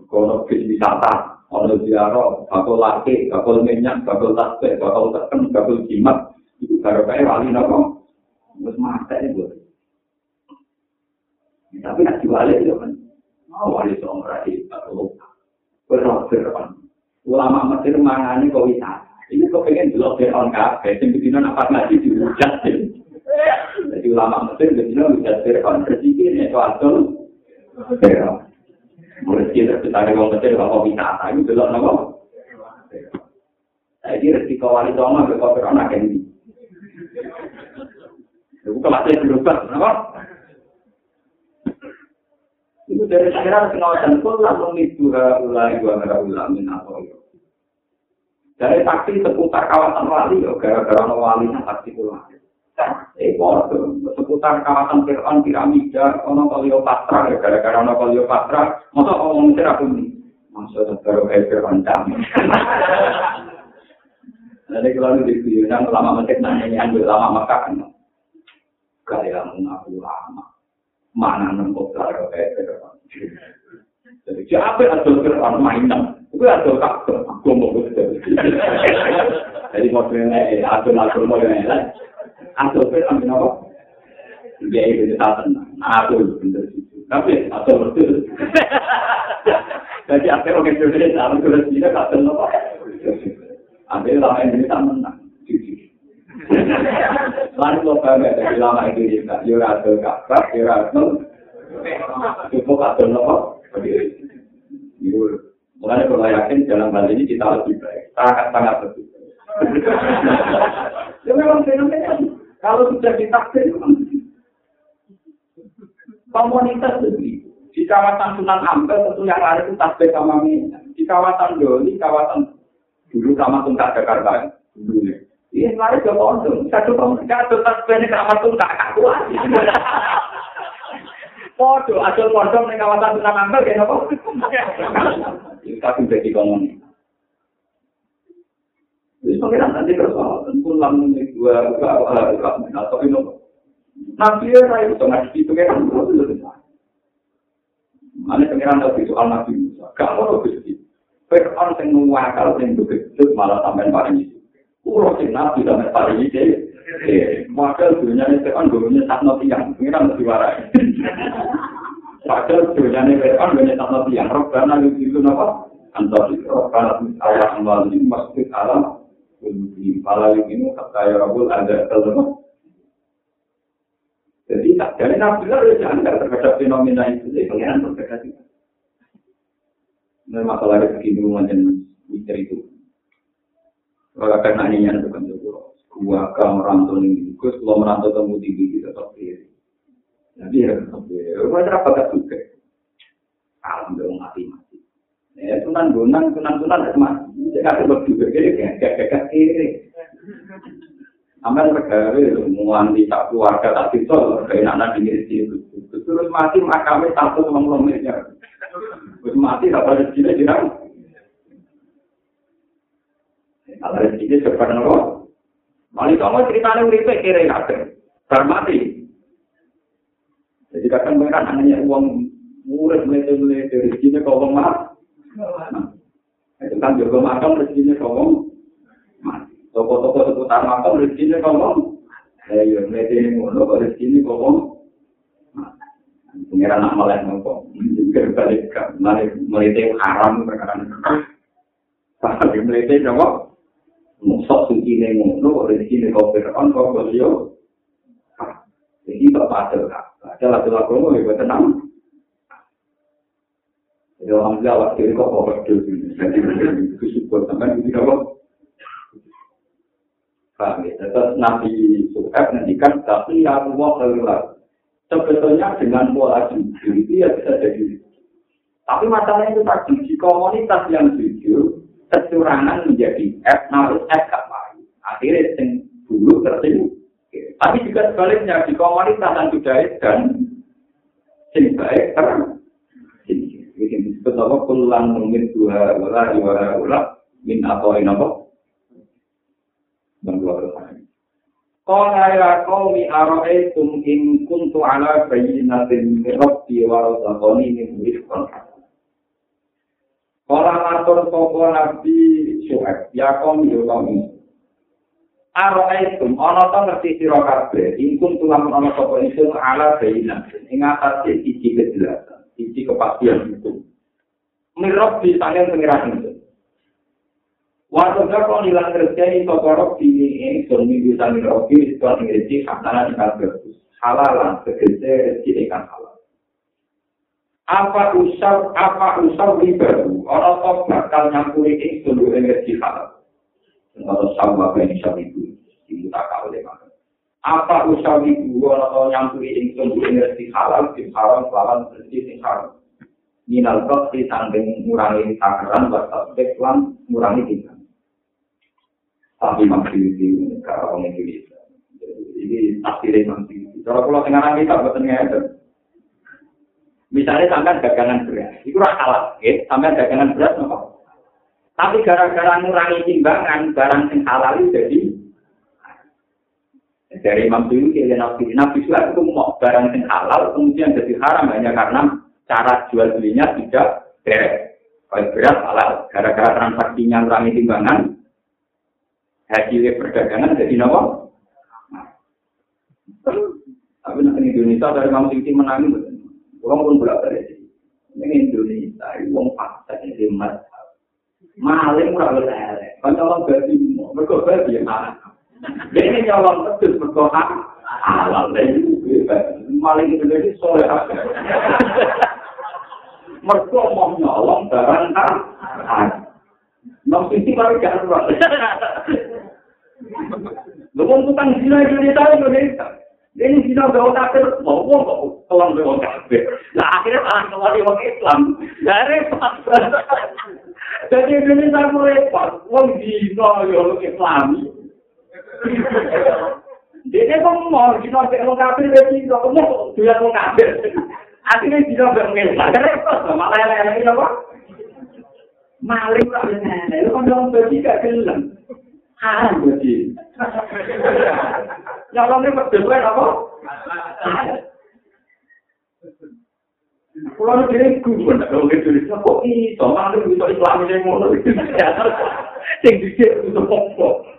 [SPEAKER 1] Kalau bis wisata, ono ziarah, bakal laki, bakal minyak, bakal tasbih, bakal teken, bakal jimat, itu baru kayak wali nopo, terus mata itu. Tapi nak diwali itu kan, oh wali seorang rai, bakal berrohir kan. Ulama Mesir mangani kau wisata. Ini kau pengen dulu Fir'aun kafe, yang begini apa ngaji dihujat. Jadi ulama Mesir begini hujat Fir'aun, rezeki ini soal Fir'aun. Rezeki tercipta wong kecil kok wisata itu delok napa? Saiki rezeki wali songo kok kok ora kan iki. Iku kelasnya berubah, napa? Itu dari sekarang pengawasan pun langsung itu ulai dua negara ulamin atau Dari saksi seputar kawasan wali, gara-gara walinya saksi pulang. Ekor seputar kawasan Fir'aun piramida ono Kleopatra ya gara-gara ono Kleopatra masa Mesir aku nih masa baru kayak Fir'aun dam jadi kalau di diundang lama Mesir nanya ambil lama maka kan? Gaya mengaku lama. Mana nembok kayak Fir'aun. Jadi siapa ada Fir'aun mainan? Itu ada kakak aku mau jadi modelnya ada nasional modelnya atau ber ambil apa? Dia itu tak tenang. Aku bener itu. Tapi atau betul. Jadi akhirnya orang Indonesia sama tulis tidak tak tenang apa. Akhirnya lama Indonesia menang. Lalu lo bangga dari lama Indonesia. Yura atau kabar, yura atau Cukup atau nopo. Itu mulai kalau yakin dalam hal ini kita lebih baik. Sangat sangat betul. Ya memang fenomena. Kalau sudah ditakdir, komunitas begitu. Di kawasan Sunan Ampel tentu yang lari itu tasbih sama minyak. Di kawasan Doli, kawasan dulu sama Tungkak Jakarta dulu ya. Iya, lari ke kondom. Satu tahun satu tasbih ini sama Tungkak kuat. Podo, asal kondom di kawasan Sunan Ampel kayak apa? Itu tapi jadi komunitas. Jadi pengiran nanti persoalan pulang nih dua dua dua atau ini Nabi ya itu tengah di pengiran terus Mana pengiran nabi soal nabi Musa, mau lebih sedih. Fir'aun yang mewakal yang begitu malah sampai paling itu. Kulo sing nabi sampai paling itu. Maka dunia ini Fir'aun dulunya tak nabi yang pengiran lebih warai. Padahal dunia ini Fir'aun dulunya tak nabi yang roh karena itu apa? Antar itu karena ayat amal ini masjid alam Kulubihim pala yukimu kata ya Rabbul ada telemah. Jadi tak dari Nabi Allah ya jangan terhadap fenomena itu. Jadi pengiran berbeda juga. Ini masalah rezeki dulu macam mikir itu. Kalau karena ini yang bukan cukup. Gua kalau merantau ini, gue kalau merantau temu tinggi tetap diri. Jadi ya tetap diri. Gue terapa gak suka. Alhamdulillah mati-mati. Ya, sunan gunang, ada mati. Jika sebab juga kiri, gak gak kiri. Amal negara itu menguanti tak keluarga tak bisa, kayak anak di itu. Terus mati makamnya satu sama miliar. Terus mati tak pada sini dirang. Kalau rezeki cepat nopo. Mali kamu ceritanya uripe kiri nggak Bar mati. Jadi kadang mereka hanya uang murid melete-melete rezekinya kau mati. Itu kan juga makam rezekinya mati. Toko-toko seputar makam rezekinya kau Ya iya, mereka ini ngono kok rezekinya kau Pengiran nak malah nopo, juga balik ke melete haram perkara Tapi melete nopo, musok suci nih ngono, rezeki kau firman kau beliau. Jadi bapak ada kak, ada lagu-lagu mau ibu tenang. Jadi alhamdulillah waktu itu kok kau jadi bersyukur sampai itu apa? Paham ya? Terus Nabi suka ngendikan tapi ya Allah keluar. Sebetulnya dengan pola jujur itu ya bisa jadi. Tapi masalahnya itu tadi di komunitas yang jujur kecurangan menjadi F, harus F gak baik. Akhirnya yang dulu tertimbun. Tapi juga sebaliknya di komunitas yang sudah dan sing baik terang. Ini disebut apa? Kulang mungkin dua wala dua wala min atau ini apa? Dan dua. Qala ya qaumi ara'aytum in kuntu ala bayyinatin min rabbi wa razaqani min rizqan Qala matur sapa nabi Syuaib ya qaumi ya qaumi Ara'aytum ana ta ngerti sira kabeh in kuntu lamun ana sapa ingsun ala bayyinatin ing atase siji kejelasan siji kepastian itu min rabbi sangen pengiran itu Waktu kau nilang kerja ini tokorok di ini suami bisa mirobi setelah mengerti katakan ikan bagus halalan segede rezeki ikan halal. Apa usah apa usah ribaru orang tok bakal nyampuri ini sungguh energi halal. Atau sama apa yang bisa itu itu tak kau mana. Apa usah orang tok nyampuri ini sungguh energi halal di haram lawan rezeki haram. Minal kok di tanding ngurangi takaran batas lan ngurangi tingkat. tapi masih di negara orang Indonesia. Ini akhirnya masih. Kalau pulau tengah kita buatan ngeten. Misalnya sampai dagangan beras, itu salah, ya. Sampai dagangan beras, nopo. Tapi gara-gara ngurangi timbangan, barang yang halal itu jadi dari Imam Syuuti dan Nabi Nabi Suhaib itu mau barang yang halal kemudian jadi haram hanya karena cara jual belinya tidak beres. Kalau beras halal, gara-gara transaksinya ngurangi timbangan, hasil perdagangan jadi nawa. Tapi nanti Indonesia dari kamu tinggi menangin, orang pun bolak balik. Ini Indonesia, uang fakta ini mas. Maling murah berlele. Kan orang berarti, mereka berarti ya. Ini nyolong pedes berkohak halal dan maling Indonesia soleh. Mereka mau nyolong barang kan. Nom sisi baru jangan lupa. Lu mau tukang zina Indonesia Indonesia. Ini zina bawa kafir, mau mau kok kelam bawa kafir. Nah akhirnya malah keluar di Islam. Dari Jadi Indonesia mulai repot. Wong zina ya Islam. Dia kok mau zina bawa kafir, dia kok mau dia mau kafir. Akhirnya zina bawa Islam. Repot, malah yang apa? Maling tak benar. Itu kan dong bagi gak gelem. haram berarti. Nyolongnya berdua apa? Kalau dia gugur, kalau dia tulis, kok itu, malah bisa Islam ini mau nulis. Yang dikir itu pokok.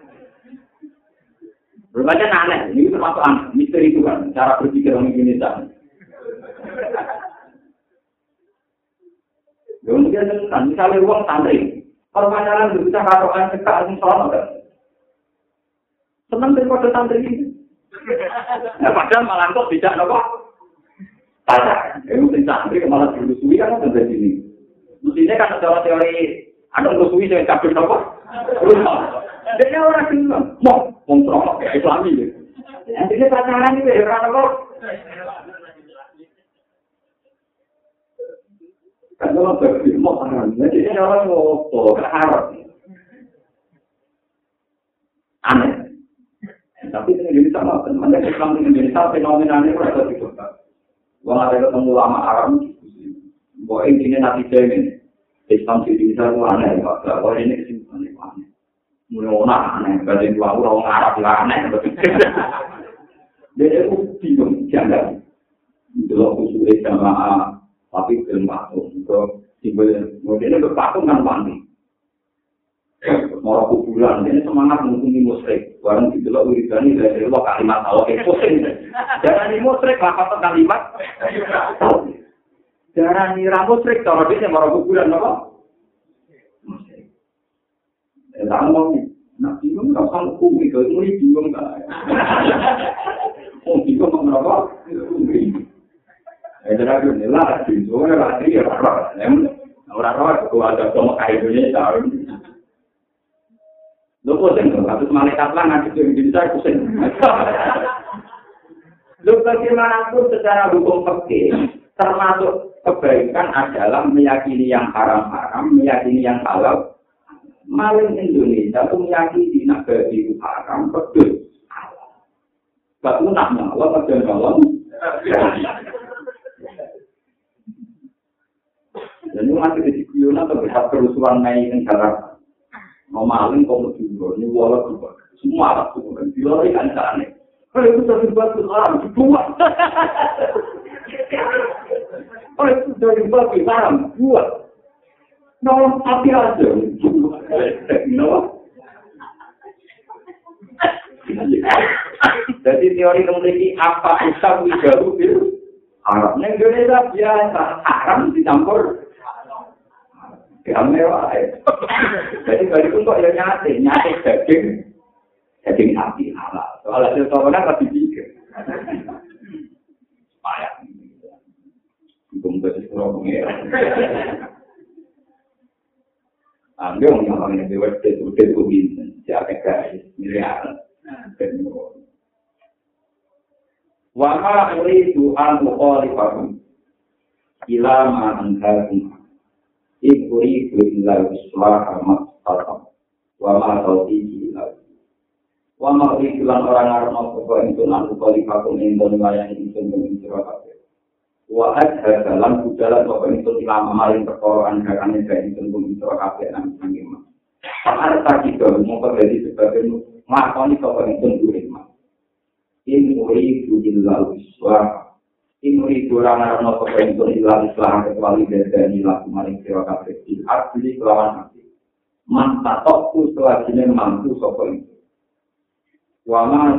[SPEAKER 1] Berbagai aneh, ini termasuk aneh, misteri itu kan, cara berpikir orang Indonesia. Ya mungkin misalnya uang santri, kalau pacaran bisa katokan cekak, ini salah Senang daripada santri ini. Nah, padahal malah kok tidak nopo. Tata, itu di santri malah dilusui kan ada di sini. Mestinya kan ada teori ada lusui yang kabel nopo. Dia orang bilang, mau mau kayak Islami. Jadi pacaran itu ya orang nopo. Kan kalau berarti mau haram, jadi orang ngopo, haram. Aneh. Tapi ini jadi sama, teman-teman Islam ini jadi sama fenomenanya itu ada di kota. Wah ada ketemu lama Arab, bahwa intinya nanti ini Islam di Indonesia itu aneh, bahwa ini. Orang aneh, berarti dua orang Arab itu aneh. Jadi aku bingung, jangan. Dulu khusus jamaah, tapi belum patung. Untuk simbol, kemudian itu patung kan panik. Moro kuburan, ini semangat menghubungi musrik. Barang di delok wiridani dari Allah kalimat Allah yang pusing. Jangan ini musrik, apa kalimat? Jangan ini musrik, kalau dia moro kuburan, apa? Ya, ngomong, nah bingung, gak usah hukum, itu ini bingung, gak? Oh, bingung, apa? Ya, jadi aku nilai, bingung, lagi, ya, orang-orang, orang-orang, ada sama kayak Indonesia, Lho pusing lho, habis malaikat lah ngadep di Indonesia pusing. Lho bagaimanapun secara hukum fikih termasuk kebaikan adalah meyakini yang haram-haram, meyakini yang halal. Maling Indonesia itu meyakini negara itu haram, betul. Gak punah nyawa, kerja malam. Dan ini masih di Guyona terlihat kerusuhan naik negara mau maling kok mau dulu ini wala juga semua anak tuh kan bila ini kan aneh. Kalau itu dari batu haram dua kalau itu dari batu haram dua nolong api aja nolong jadi teori memiliki apa usah wijaru itu haram. Yang Indonesia biasa haram dicampur Ya mewah. Jadi bari pun kok ya nyate, nyate daging, daging sapi halal. Soal hasil corona lebih pikir. Payah. Betul kalau pengira. Ambil orang yang orang yang dewa itu udah kubin, siapa guys, miliar. Wama uridu an mukhalifahum ila ma anharum Ikuri illa islah amat salam. Wa ma taufiqi illa Wa ma uridu lan orang arno sapa itu lan kali pakum ing dalem layani itu ing sira kabeh. Wa hadha dalam budalan sapa itu ilama maring perkara andakan ing itu ing sira kabeh nang sanging. Pakar tadi ke mongko dadi sebagai nglakoni sapa itu duwe mah. In uridu illa islah Ini kurang ana kepentingan ilang Islam kecuali dari laku maring sira kabeh di asli kelawan hati. Manta tokku selajine mampu sapa itu. Wama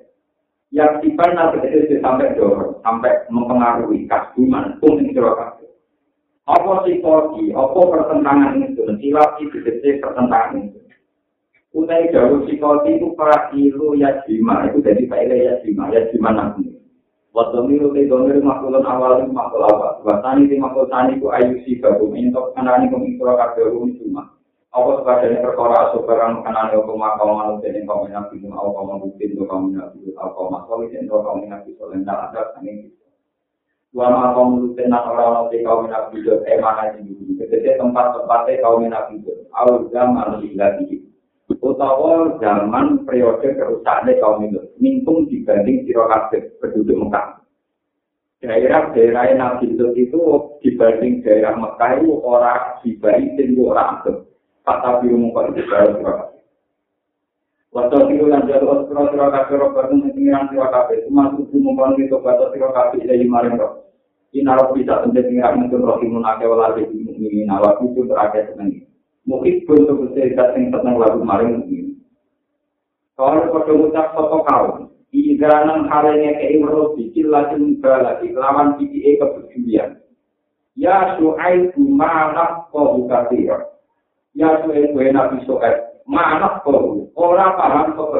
[SPEAKER 1] Yang tiba nanti sampai dorong sampai mempengaruhi kasuman mungkin sirokat. Apa koki? Apa pertentangan itu? Silap itu pertentangan itu. Utai jauh psikoti itu para ilu ya jima itu jadi pak ya jima ya jima nanti. Waktu milu te makulun awal itu makul awal. Wasani te makul tani ku ayu si babu. Mintok kanani ku mingsura kabel rum cuma. Apa ini perkara superang kanan hukum kaum manusia yang kaum nabi yang kaum kaum rutin atau kaum nabi atau kaum masoli dan atau kaum nabi soleh dan ada kami eh, itu. Wama kaum rutin dan orang nanti kaum minat itu mana jadi jadi tempat tempatnya kaum nabi itu awal zaman lagi utawa zaman periode kerusakannya kaum minat, mintung dibanding sirokabek penduduk Mekah. Daerah-daerah Nabi minat itu dibanding daerah Mekah itu orang dibayi orang adem. Kata biru muka itu baru siro Waktu itu yang jatuh siro siro kabeh roba itu mentinggiran siro kabeh. Cuma tujuh muka itu kata siro kabeh dari maring roh. Ina roh bisa tentu pengiran itu rohimun akewala di mukminin awal itu terakhir senang mungkin bentuk cerita yang tentang lagu maring ini. Kalau pada ucap soto kau, Iganan halnya ke imro bikil lagi lagi lawan biki kepedulian. Ya suai mana kau Ya suai gue nabi soet mana kau orang paham kau.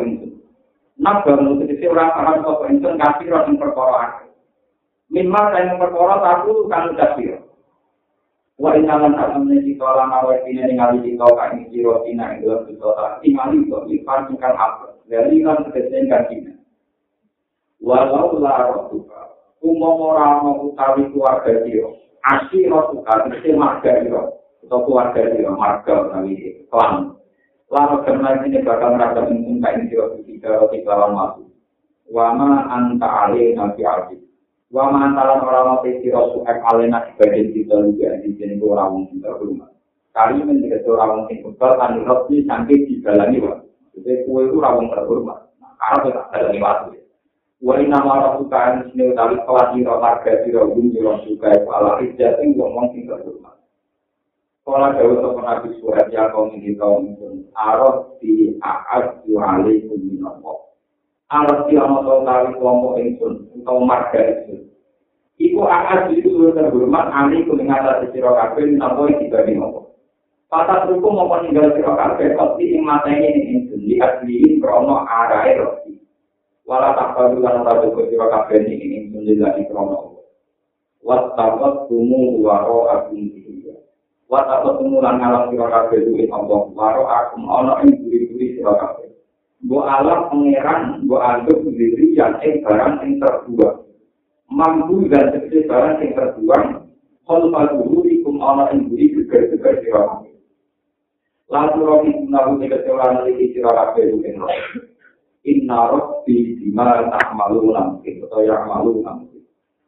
[SPEAKER 1] Nak bangun sedisi orang paham kau itu kasih orang perkara. Mimma saya perkara satu kan kasih. Wa inalan asamne kita lan awal ini ningali kita kang jiro tina ing dalam kita tak tingali kok ikan ingkang apa. Dari kan tegese gantinya. Walau la rotuka, umum ora ana utawi keluarga dia, asli rotuka tegese marga dia, toko warga di marga kami klan lalu karena ini bakal merasa mungkin kain jiwa tiga roti lawan waktu wama anta ale nabi alfi wama anta lan orang mati rosu ek ale nabi bagian kita juga di sini ke orang mungkin terhormat kali ini kita tuh orang mungkin kebal kan roti sampai di dibalangi wa jadi kue itu orang terhormat karena tidak ada lagi waktu Wali nama ma rabbuka an sini utawi kelas sira marga sira gum sira suka ala ini wong sing terhormat Kala jauh sopan nabi surat ya kaum ini kaum itu Arot di a'ad yu'alaikum minallah Arot di amat tawi kelompok itu Atau marga itu Iku akad itu sudah terhormat, ani ku mengatas di siro kabel, nopo yang dibagi nopo. Pasal hukum mau meninggal siro kabel, pasti yang matanya ini ingin di asliin krono arai roti. Walau tak perlu kan tahu ke siro kabel ini ingin di lagi krono. Wattaqat tumu waro agung tumu lan ngalam siro kabel duit Allah, waro agung ono yang duri-duri siro kabel. Bu alam pangeran, bu anggap diri yang barang yang terbuat. mampu dan seperti barang yang terbuang kalau pada dulu ikum Allah yang beri gegar-gegar di orang lalu roh itu nahu tiga seorang lagi di orang berukin roh inna roh di dima tak malu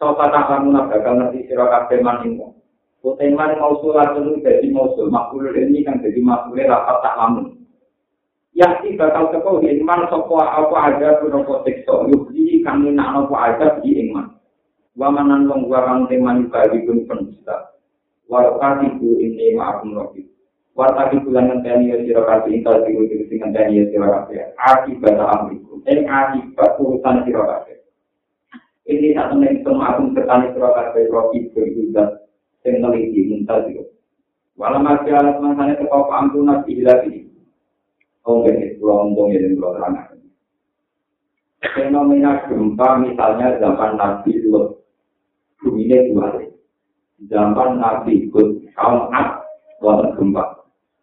[SPEAKER 1] itu so kata kamu nak bakal ngerti sira kabeh maningmu Kuteman mau sulat dulu jadi mau sul makhluk ini kan jadi makhluk rapat lamun Yaki bakal teko iman sapa apa ada punapa siksa yuhi kami nak apa ada di iman. Wa manan wong wa kang teman bali pun penista. Wa katiku ini ma'akum rabbi. Wa tapi bulan ngenteni ya sira kabeh intal diku sing ngenteni ya sira kabeh. Akibat amriku. Eh akibat urusan sira kabeh. Ini satu semua aku ketani sira kabeh rabbi berjuda sing neliti intal diku. Walau masih alat mantannya teko ampun nabi ilahi. Oke, pulau untung ini pulau terang. Fenomena gempa misalnya zaman Nabi Lut, bumi ini dua Zaman Nabi Hud, kaum Ad, wonten gempa.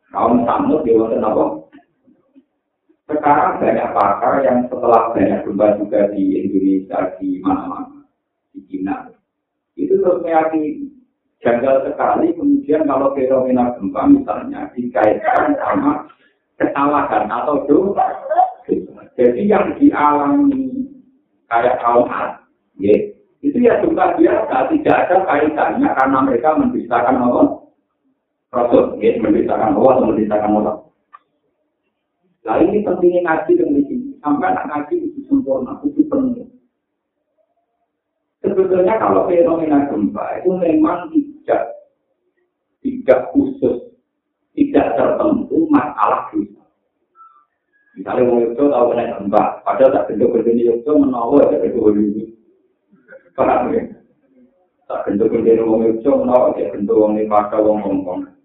[SPEAKER 1] Kaum Samud, di wonten apa? Sekarang banyak pakar yang setelah banyak gempa juga di Indonesia, di mana-mana. di Cina. Itu terus meyakini janggal sekali kemudian kalau fenomena gempa misalnya dikaitkan sama kesalahan atau dosa. Jadi yang dialami kayak kaum ya, itu ya juga biasa, tidak ada kaitannya karena mereka mendustakan Allah. Rasul, ya, mendustakan Allah mendustakan Allah. Nah ini pentingnya ngaji dan di sini. Sampai anak ngaji itu sempurna, itu penuh. Sebetulnya kalau fenomena gempa itu memang tidak tidak khusus, tidak tertentu masalah dosa. Misalnya mau itu tahu kena gempa, padahal tak bentuk berdiri itu menawar dari itu dulu. Paham ya? Tak bentuk berdiri mau itu menawar dari bentuk wong ini pada wong ngomong.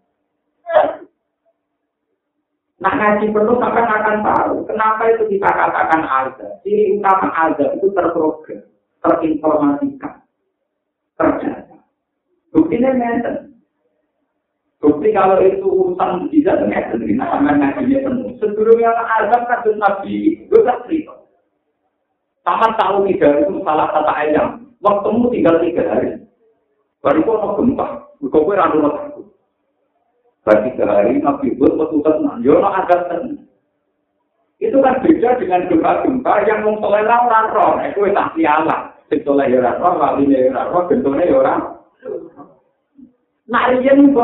[SPEAKER 1] Nah ngaji penuh sampai akan tahu kenapa itu kita katakan azab. Ciri utama azab itu terprogram, terinformasikan, terjadi. Buktinya ngeten. Bukti kalau itu urusan bisa ngeten, kita sama ngajinya penuh. Sebelumnya azab kasus nabi itu tak cerita. Sama tahu tiga itu salah kata ayam. Waktumu tinggal tiga hari. Baru kok gempa. Kok gue randu takut. Bagi sehari Nabi Hud petugas Yono agak tenang. Itu kan beda dengan gempa-gempa yang mau soleh orang roh. Itu tak sialah. Soleh ya orang roh, walinya ya orang roh, bentuknya ya orang. Nah, yang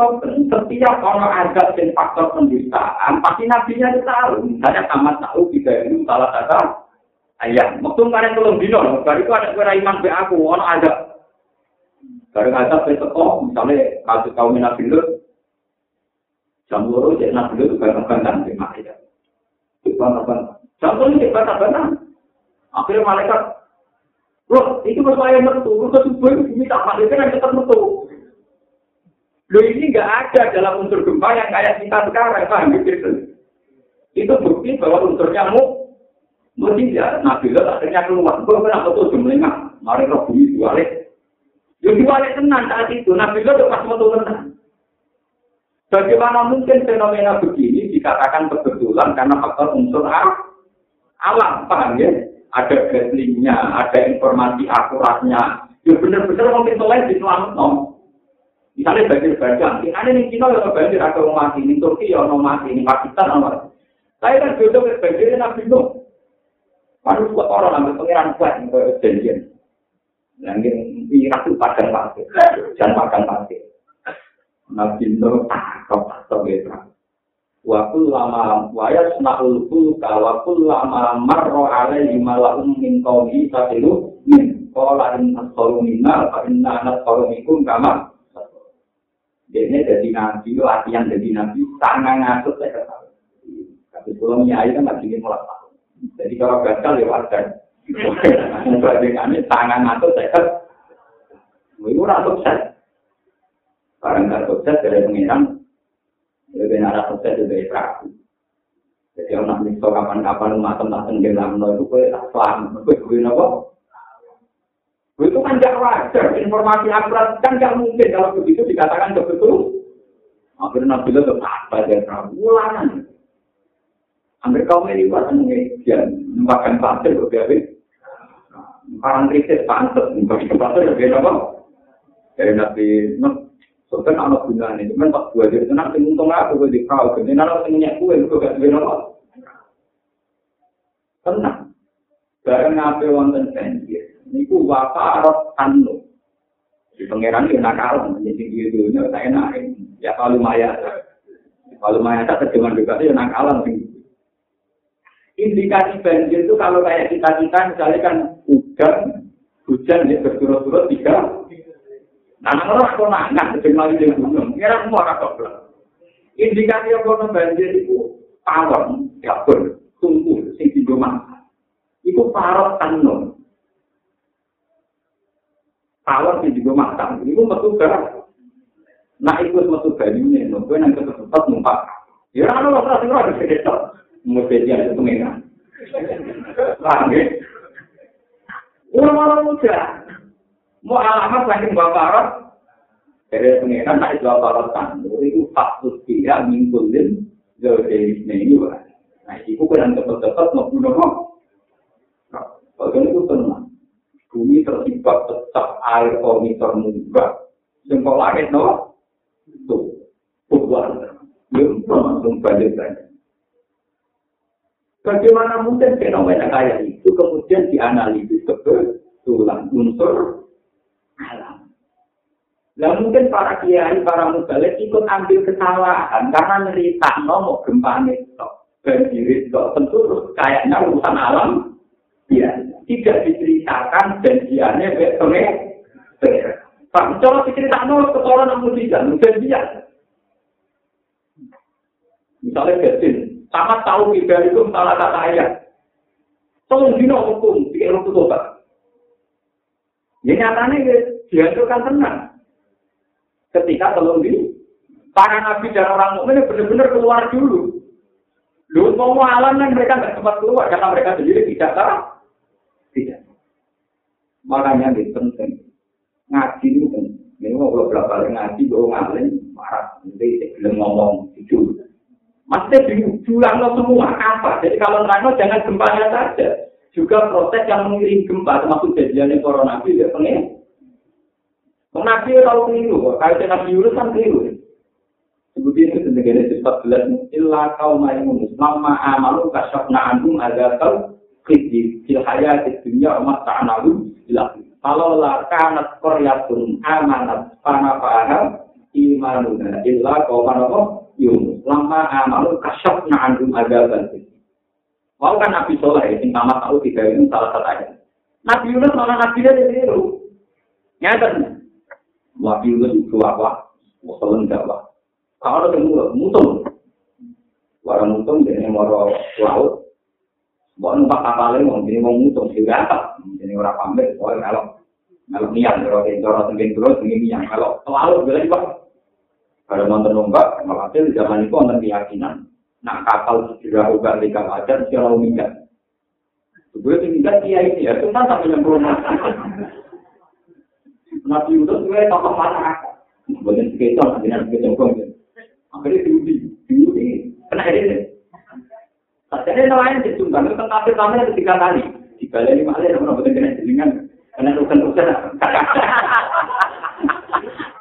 [SPEAKER 1] setiap orang agak dan faktor pendustaan, pasti nabinya itu tahu. Misalnya tamat tahu tiga ini salah satu ayam. Waktu kemarin belum dino, baru itu ada kira iman be aku, orang ada. Baru ada besok, misalnya kasus kaum nabi Jam loro cek nabi itu bantah-bantahan di Maria. Bantah-bantahan. Jam loro cek bantah-bantahan. Akhirnya malaikat, loh, itu masalah yang metu. Lu ke subuh itu minta malaikat yang tetap metu. Loh ini nggak ada dalam unsur gempa yang kayak kita sekarang, paham gitu? Itu bukti bahwa unsurnya mu, mu tidak. Nabi itu akhirnya keluar. Gue pernah betul jumlahnya. Mari roh bumi diwalik. Jadi diwalik tenang saat itu. Nabi itu pas metu tenang. Bagaimana mungkin fenomena begini dikatakan kebetulan karena faktor unsur alam, paham ya? Ada gaslingnya, ada informasi akuratnya. Ya benar-benar mungkin soleh di selamat no. Misalnya banjir bandang, ini ada di Cina yang banjir ada mati, di Turki ya mati, di Pakistan orang Saya kan jodoh ke banjir Nabi Nuh. Paling buat orang ambil pengiran kuat janjian. Yang ini itu padang pasir, jangan padang pasir. Nabi Nuh takut takut gitu. Waktu lama waya senakul fulka, waktu lama marro alaihi malahum min kaumi sabilu min kola in asolu minna, fa inna anak asolu mikum kama. Jadi jadi nabi, latihan jadi nabi, tangan ngasut saya ketahui. Tapi kalau nyai kan nggak ingin mulai Jadi kalau gagal ya wajar. Dengan tangan saya ketahui. Itu rasa sukses. Barang tak sukses dari pengiran, lebih nara sukses dari praku. Jadi orang nak kapan-kapan matang-matang di dalam itu gue tak selamat, gue gue nopo. Itu kan gak wajar, informasi akurat kan gak mungkin kalau begitu dikatakan betul. Akhirnya Nabi itu apa dia praku, ulangan. Kaum ini buat mengejar, makan pasir, gue biar Orang kritis pantas, makan pasir, gue nopo. Dari Nabi Soalnya anak gunanya, cuman tak buat jadi tenang, sing untung aku gue di kau, jadi nara sing nyak gue, gue gak sebenarnya apa. Tenang. Barang ngape wonten banjir, niku wafarot anu. Di pangeran ini nakal, menjadi dia dulunya, saya enak. Ya kalau maya, kalau maya tak terjemahan juga ya nakalan sing. Indikasi banjir itu kalau kayak kita kita misalnya kan hujan, hujan ya berturut-turut tiga Nah, ora aku nangkat sing mari ning gunung. Kira semua ora kok. Indikasi apa nang banjir iku pawon, dapur, tunggu sing digo mangsa. Iku parot tanno. Pawon sing digo mangsa. Iku metu gara. Nah, iku metu banyune, no kowe nang ketepet numpak. Ya ora ono ora sing ora. Mesti dia itu pengen. Paham ya? Orang-orang muda, Mau alamat lagi bapak Arab. Dari pengiran tak itu bapak Arab tandur itu faktus dia mingkulin dari ini wah. Nah itu kan cepet-cepet mau bunuh kok. Kalau itu tenang. bumi tertimpa pecah air komitor. Yang kau langit no, tuh, bukan, belum langsung balik lagi. Bagaimana mungkin fenomena kayak itu kemudian dianalisis kebetulan unsur alam. Nah mungkin para kiai, para mubalik ikut ambil kesalahan karena cerita nomor gempa itu banjir itu tentu kayaknya urusan alam ya tidak diceritakan janjiannya baik Pak, kalau diceritakan kesoran namun tidak, janjian. Misalnya Besin, sama tahu tiga itu salah kata ayat. Tolong dino hukum, pikir hukum tobat. Ya nyatanya dihancurkan tenang. Ketika tolong di para nabi dan orang mukmin benar-benar keluar dulu. Lu mau alam kan mereka nggak sempat keluar karena mereka sendiri tidak tahu. Tidak. Makanya ini penting. Ngaji itu kan. Ini mau berapa kali ngaji, gue ngalim, marah. Nanti belum ngomong itu. Maksudnya diulang semua apa? Jadi kalau nerangno jangan gempanya saja. Juga proses yang mengiring gempa, termasuk kejadian corona itu ya pengen. Nabi tahu keliru, kalau Nabi Yunus kan keliru. Seperti itu sebagai sifat belas illa kaum maimun lama amalu kasyafna anhum ada tau kidi fil hayat dunia umat ta'analu bilah kalau la kanat qaryatun amanat pana fa'ana imanuna illa kaum apa yunus amalu kasyafna anhum ada Mau kan Nabi Soleh, yang tamat tahu tiga ini salah satu ayat. Nabi Yunus malah Nabi dia ditiru. Nyata Nabi Yunus itu apa? Wasallam jawab. Kalau ada yang mutung, warang mutung jadi moro laut, buat numpak kapalnya mau jadi mau mutung sih apa? Jadi orang pamit, soal kalau kalau niat kalau di cara tenggen terus ini niat kalau laut bila juga. Kalau nonton numpak, malah di zaman itu nonton keyakinan. Nak kapal sudah ugal di aja, secara umumnya. Gue tinggal dia ini ya, cuma sampai yang belum Nabi Yunus gue tokoh mana? Bukan sekitar, nanti nanti kita akhirnya diuji, diuji, kena ini. Jadi nelayan disumbang, itu kan kafir kami tiga kali. Tiga kali lima kali, namun betul kena jelingan, kena rukan-rukan.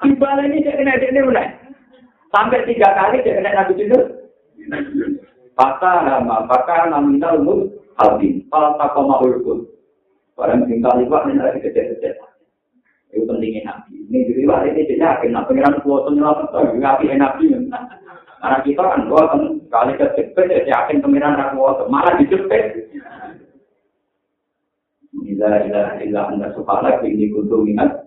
[SPEAKER 1] Di balai ini dia kena ini mulai. Sampai tiga kali dia kena nabi itu. Patah nama, patah namina umur habis. Kalau tak kau mau urut, barang tinggal liwat ini lagi kecil-kecil. Itu pentingnya nabi. Ini jadi wah ini jadi yakin. Nah pengiran kuasa nyelamat tuh nabi nabi. Karena kita kan kuasa kali kecepet ya yakin pengiran kuasa malah dicepet. Ila ila ila anda subhanak ini kuntum ingat.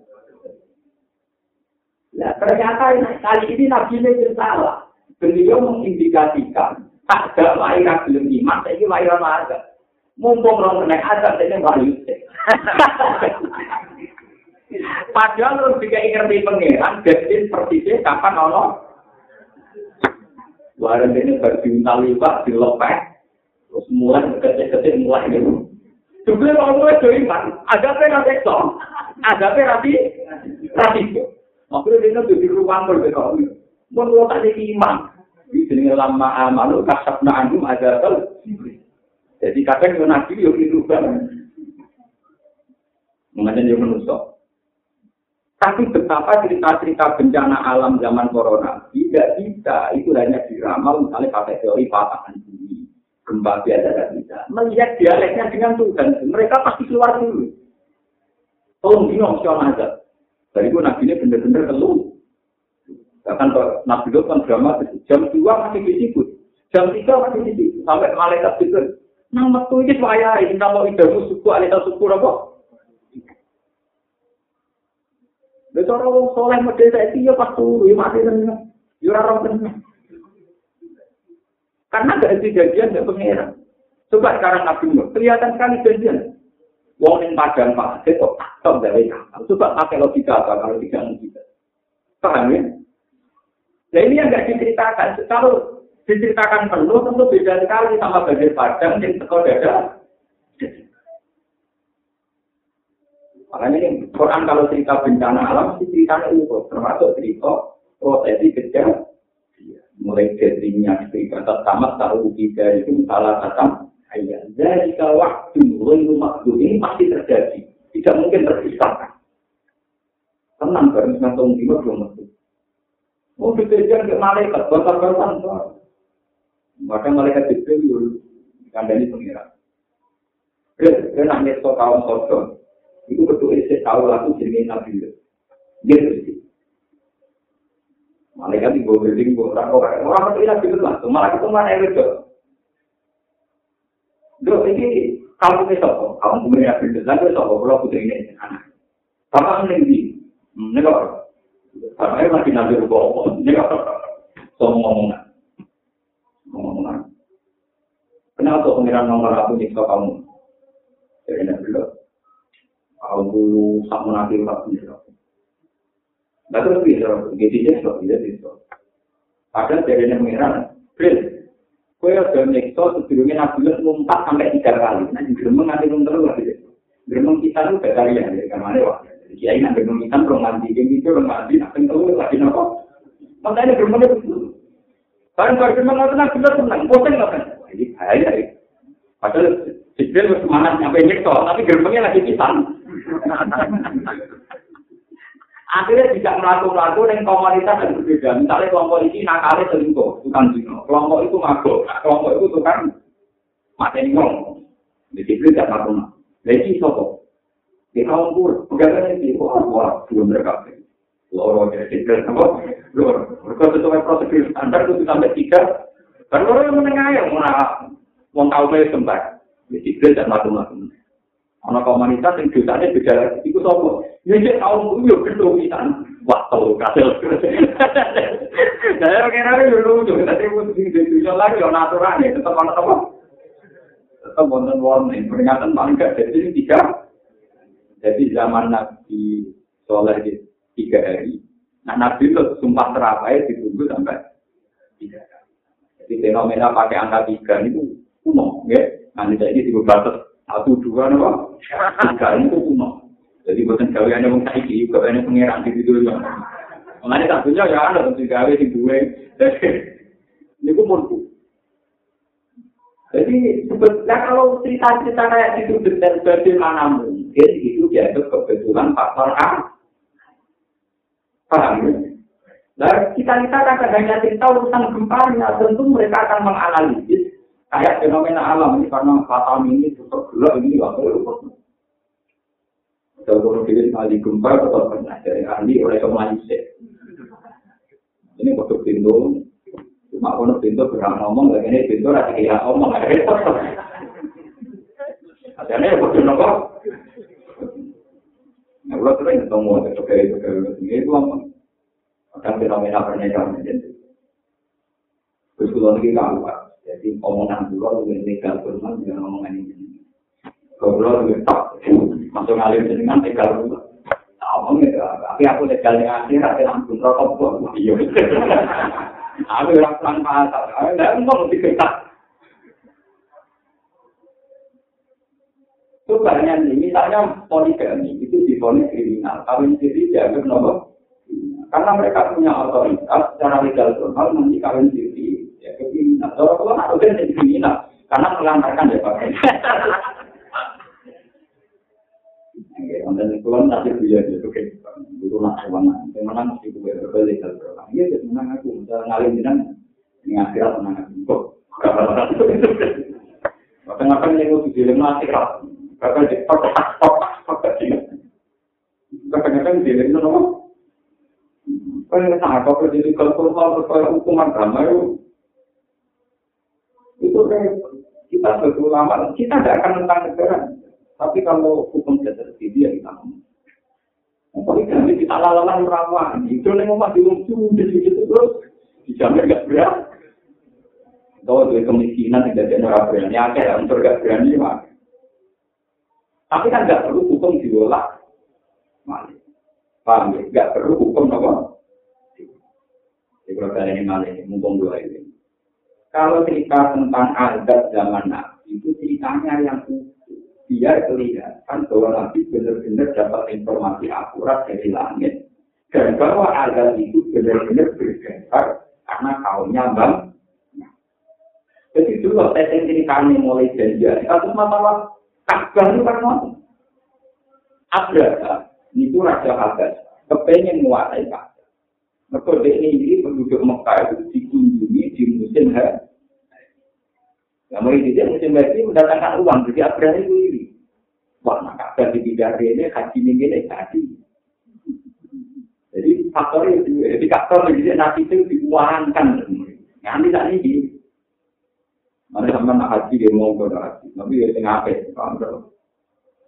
[SPEAKER 1] Nah ternyata kali ini nabi ini salah. Beliau mengindikasikan tak ada lahiran belum iman, ini lahiran ada. Mumpung orang kena azab, ini wahyu. Padahal lu juga ngerti pangeran, jadi persisnya kapan ono. Warung ini berdiuntali pak, dilepek, terus mulai kecil-kecil mulai gitu. Juga kalau gue jadi iman, ada apa yang ada ada apa rapi, rapi. Makanya dia tuh di ruang berbeda. Mau lo tak jadi lama amalu kasab na'anum ada. Jadi kadang yang nabi yuk itu banget. Mengajar dia menusuk. Tapi betapa cerita-cerita bencana alam zaman corona tidak bisa itu hanya diramal misalnya pakai teori patahan bumi, gempa biasa tidak bisa. Melihat dialeknya dengan Tuhan, mereka pasti keluar dulu. Tolong bingung siapa aja. Dari itu nabi ini benar-benar keluh. Bahkan nabi itu kan drama jam dua masih di situ, jam tiga masih di situ, sampai malaikat itu. Nama tuh ini saya ini nama idamu suku alita suku apa? Lha cara wong saleh medhe saiki ya pas turu ya mati tenan. Ya ora ora tenan. Karena gak ada janjian dengan pengeran. Coba sekarang Nabi Nuh, kelihatan sekali janjian. Wong yang padang pak, kok tak dari kapal. Coba pakai logika apa kalau tidak logika. Paham ya? Nah ini yang nggak diceritakan. Kalau diceritakan penuh tentu beda sekali sama bagian padang yang teko dada. Makanya ini Quran kalau cerita bencana alam, ceritanya itu termasuk cerita prosesi kecil. Mulai dari minyak cerita pertama tahu tiga itu salah satu ayat. Dari waktu mulai makhluk ini pasti terjadi. tidak mungkin terpisahkan. Tenang, bareng senang timur belum Oh, dikejar ke malaikat, bakar-bakar. Maka malaikat Jibril dulu, kandani pengiran. Dia nak nyetok kaum sorga. Itu betul isi tahu laku jenis Nabi. Dia bersih. Malaikat bawah building, bawah orang orang orang itu Nabi itu langsung. Malah itu mana yang itu? Dok, ini kamu ini sopo, kamu Nabi itu. Lalu sopo, kalau putri ini anak. Bapak di, ini kok. Karena lagi Nabi itu bawa, ini kok. So ngomongan. Ngomongan. Kenapa pengiran nomor aku nyiksa kamu? Jadi Nabi itu. Aku sama nanti tak punya. Nah terus bisa, gitu aja kok, bisa bisa. Padahal dari yang mengira, Prince, kue udah nyekso sebelumnya nabi ngumpat sampai tiga kali. Nah, di geremeng nanti terlalu lagi. Geremeng kita beda ya, dari kamar lewat. Jadi kiai geremeng kita belum mandi, yang itu belum mandi, nanti terlalu lagi nopo. Makanya geremeng itu. Karena kalau geremeng itu nabi itu senang, bosan nggak kan? Jadi bahaya ya. Padahal Jibril semangat nyampe nyekso, tapi geremengnya lagi pisang. akhirnya tidak melakukan-melakukan yang komunitas yang berbeda. Misalnya kelompok ini nakalnya selingkuh, tukang zino. Kelompok itu mabuk, kelompok itu tukang mateni ngomong. Di situ tidak melakukan. Jadi sopo. Di kaum pur, pegangannya di wah, wah, belum mereka. Loro jadi tiga, apa? Loro. Mereka sesuai prosedur standar itu sampai tiga. Dan loro yang menengah yang mana mau tahu mereka sempat. Di situ tidak melakukan-melakukan. Ana komunitas yang dosanya beda lagi, itu sopo. Ya dia tahu itu ya betul kita. Wah, tahu kasil. Saya kira itu lucu, tapi mesti dijual lagi, orang aturan ada apa? Tetap wonten warning, peringatan paling gak jadi tiga. Jadi zaman Nabi Soleh di tiga hari, nah Nabi itu sumpah terapai ditunggu sampai tiga hari. Jadi fenomena pakai angka tiga itu umum, ya. Nanti ini dibatas satu dua nopo tiga itu kuno. Jadi bukan gaweannya wong saiki gaweannya pangeran di situ ya. Mengenai tak ya ada tentu gawe di dua ini ku murku. Jadi sebetulnya kalau cerita-cerita kayak itu bagaimana mungkin itu dianggap kebetulan faktor A paham ya? Nah, kita-kita kan hanya cerita urusan gempanya, tentu mereka akan menganalisis kayak fenomena alam ini karena fatal ini tetap gelap ini waktu itu. Kalau kita sekali gempa tetap pernah dari ahli oleh kemanusia. Ini waktu pintu, cuma kalau pintu berang ngomong, ini pintu rasa kayak ngomong, ada repot. Adanya ya waktu nopo. Nah, kalau sering ketemu, itu kayak itu kayak itu itu apa? Kadang fenomena pernyataan itu. Terus kalau lagi kamu, Jadi omongan dulu lebih legal firman dengan omongan ini. Kalau lebih tak masuk ngalir dengan legal firman. Omong itu, tapi aku legal yang akhir, aku langsung rokok buat iya. Aku pelan pasar, aku tidak ngomong di Itu banyak nih, misalnya poligami itu diponis kriminal, kawin siri dianggap nomor. Karena mereka punya otoritas secara legal formal nanti kawin siri ya kriminal. Kalau kalau udah jadi kriminal, karena melantarkan ya pak. Itu kan nanti dia itu kayak itu nak hewan, yang mana mesti gue berbalik dan berulang. Iya, jadi menang aku, bisa ngalim jenang, ini akhirat menang aku. Kok, Bahkan ngapain yang gue di lemah akhirat, Kan nah, apa jadi kalau kalau hukuman agama itu itu kan kita sebagai ulama kita tidak akan tentang negara. Tapi kalau hukum tidak terjadi ya kita nanti kita lalalan rawan, itu yang mau di lucu di situ terus dijamin gak berat. Kalau dari kemiskinan tidak ada orang berani, ada untuk gak berani mah. Tapi kan gak perlu hukum diolah, malah paham ya? Gak perlu hukum apa? Di kalau ini malah mumpung dua ini. Kalau cerita tentang adat zaman Nabi itu ceritanya yang. Biar kelihatan bahwa Nabi benar-benar dapat informasi akurat dari langit. Dan bahwa adat itu benar-benar berdasar karena kaumnya bang. Jadi dulu testing ceritanya mulai janjian. Satu masalah Ka'bah itu kan Abraha itu raja Habas, kepengen menguasai Ka'bah. Mereka ini penduduk Mekah itu dikunjungi di musim haji. Nah, mulai dia musim haji mendatangkan uang, jadi Abraha itu ini. Wah, nak Ka'bah di ini, haji ini, ini, haji. Jadi faktor itu, jadi faktor jadi nanti itu diuangkan. Nanti tak ini. Mana sama nak haji dia mau ke haji, tapi ya tengah apa? Kalau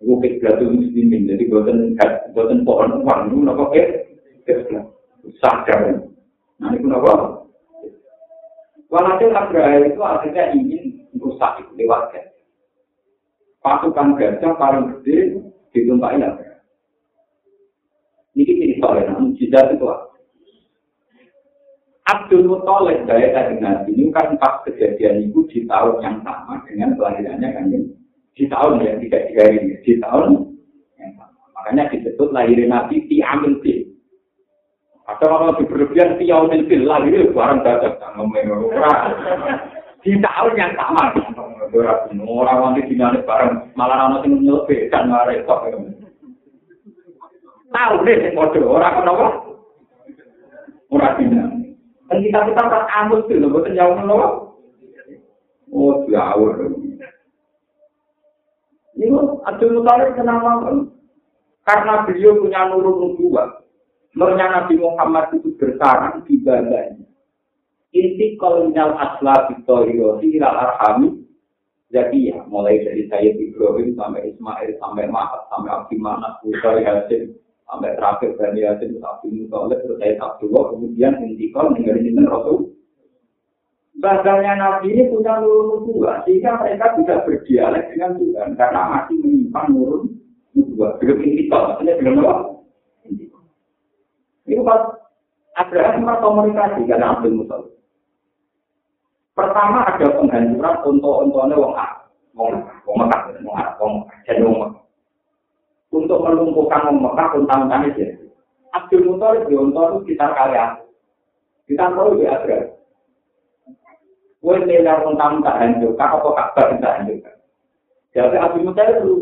[SPEAKER 1] Gue kekelasan muslimin, jadi buatan buatan pohon uang itu nopo eh sadar. Nah itu nopo. Walhasil Abraha itu akhirnya ingin merusak itu lewat. Pasukan gajah paling gede ditumpahin Abraha. Ini ini soalnya, mujizat itu apa? Abdul Muttalib dari tadi nanti ini kan pas kejadian itu di tahun yang sama dengan kelahirannya kan ini di tahun yang tidak tiga ini, di tahun yang sama. Makanya disebut lahirin Nabi di Amin Bil. Atau kalau di berlebihan di Amin Bil, lahir barang dadak Di tahun yang sama. Orang wanti dinane bareng malah ana sing nyelebihkan marek kok. Tahu deh sing padha ora kenapa. Ora dinane. Dan kita kita pas amus itu, betul jauh menolak. Oh, jauh. Ini Abdul Muttalib kenapa? Karena beliau punya nurun nubuah. Nurnya Nabi Muhammad itu bersarang di badannya. Inti kolonial asla Victoria ilal arhami. Jadi ya, mulai dari saya Ibrahim sampai Ismail, sampai Mahat, sampai Abdi Manat, Bukhari Hasim, sampai terakhir Bani Hasim, Abdi Muttalib, saya Abdullah, kemudian inti kol meninggalin Rasul Bahasanya Nabi ini punya nurun dua, sehingga mereka tidak berdialek dengan Tuhan, karena masih menyimpan nurun dua. Belum intikal, maksudnya belum apa? Itu pas Abraham komunikasi karena Abdul Mutalib. Pertama ada penghancuran untuk untungnya wong A, wong wong Mekah, wong Arab, wong jadi wong Mekah untuk melumpuhkan Mekah tentang tanah ya. Abdul Muthalib di Ontor itu sekitar kaya. Kita tahu di Adra. Kue tenar tentang tak hancur, kakak kok kabar tak hancur. Jadi Abdul Muthalib itu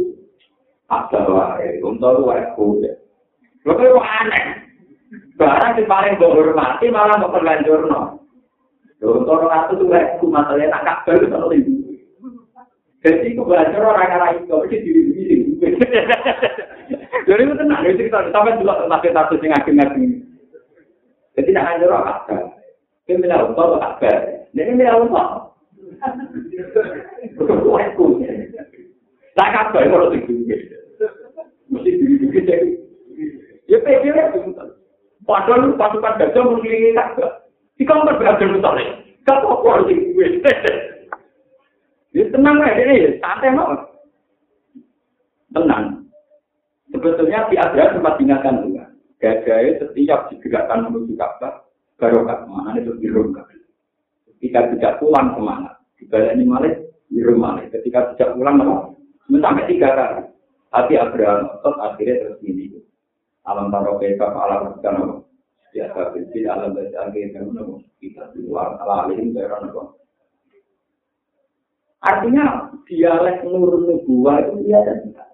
[SPEAKER 1] ada wae, Ontor wae kuda. Lo kau aneh. Barang yang paling gue hormati malah mau perlanjur no. Ontor itu tuh wae kuda, masalahnya tak kabar itu Jadi itu belajar orang-orang itu, itu diri diri. Jadi itu tenang, itu kita sampai dulu tapi satu sing akhir-akhir. Jadi nak hancur apa? Kita bilang untuk kabar. Ini ini apa? Tak kabar kalau tinggi. Mesti tinggi jadi. Ya pikir ya. Padahal pasukan gajah mengelilingi kabar. Di kamar berada di sana. Kau kok harus tinggi. Ya tenang ya ini, santai mau. Tenang. Sebetulnya di Asia sempat diingatkan juga. Gajah setiap digerakkan menuju Ka'bah, barokah mana itu dirungkap. Ketika tidak pulang semangat. Dibalik ini malah di rumah. Ketika tidak pulang malah sampai tiga kali. Hati Abraham otot akhirnya terus ini. Alam keka alam bukan apa. Ya tapi alam dari akhirnya kita di luar alim dari apa. Artinya dialek nur nubuah itu dia dan kita.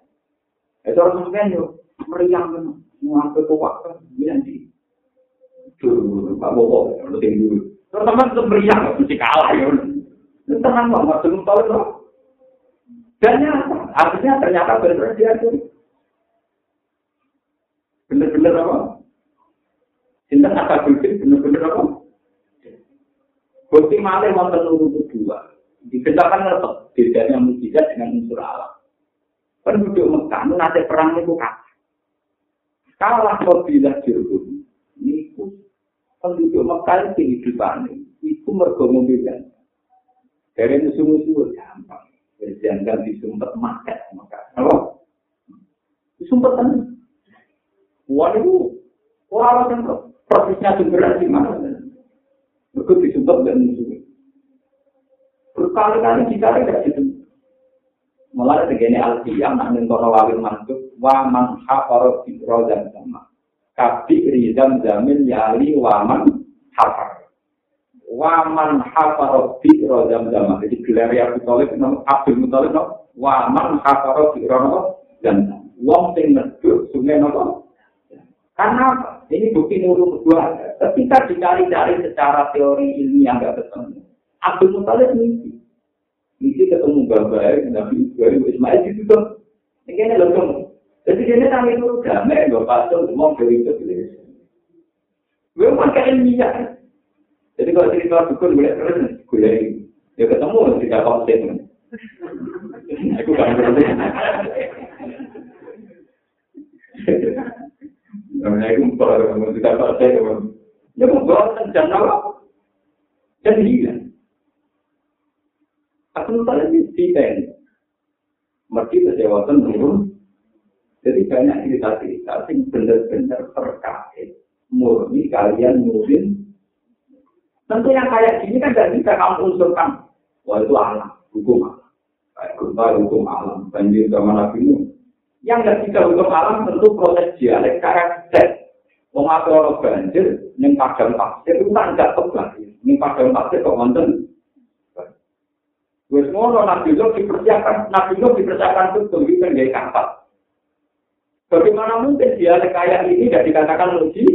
[SPEAKER 1] Itu harus mungkin yuk meriang kan, mengambil waktu nanti. Tuh, Pak Bobo, lu tinggi Teman-teman itu meriah, mesti kalah ya. Tenang banget, belum tahu loh. Dan nyata, artinya ternyata benar-benar dia itu. Benar-benar apa? Cinta kata bukti, benar-benar apa? Bukti malah mau tenuru Dikenalkan tetap bedanya mujizat dengan unsur alam. Penduduk Mekah nanti perang itu kalah. Kalah kau bila jirgum. Ini penduduk Mekah kehidupan itu mergo mobilan. Dari musuh-musuh gampang. Berjangan di sumpet makan Mekah. Apa? Di sumpet kan. Wah itu yang prosesnya sumberan di mana? Mergo di sumpet dan musuh. Berkali-kali dicari tidak situ. Mulai begini al-qiyam, nak nentono wawin mantuk, wa man hafaro fitro dan sama. kabi rizam zamin yali waman hafar waman hafar bi rozam zaman jadi gelar ya Muthalib Abdul Muthalib no waman hafar bi rozam zaman Wong sing medhuk sungai nopo? Karena? Ini bukti nurul kedua. Ketika dicari-cari secara teori ilmiah nggak ketemu. Abdul Muthalib mimpi. Mimpi ketemu bapak Nabi Ibrahim Ismail itu tuh. Ini loh kamu. Jadi dia nang itu damai, gue pasang semua dari itu. Gue pakai ilmiah. Jadi kalau cerita dukun gue terus gue ya ketemu tidak konsen. Aku kan berarti. Namanya itu kalau kamu tidak konsen, ya mau bawa dan apa? Dan hilang. Aku lupa lagi di pen. Mergi kesewatan turun. Jadi banyak cerita-cerita yang benar-benar terkait. Murni kalian nurin. Tentu yang kayak gini kan tidak bisa kamu unsurkan. Wah itu alam, hukum alam. Kayak gempa hukum alam, banjir zaman Nabi Nuh. Yang nggak bisa hukum alam tentu proses dialek karakter. Orang banjir, yang padang pasir itu kan nggak tebak. Ini padang pasir kok nonton. Wes ngono Nabi Nuh dipersiapkan, Nabi Nuh dipersiapkan betul di tenggai kapal. Bagaimana mungkin dialek kayak ini tidak dikatakan logis?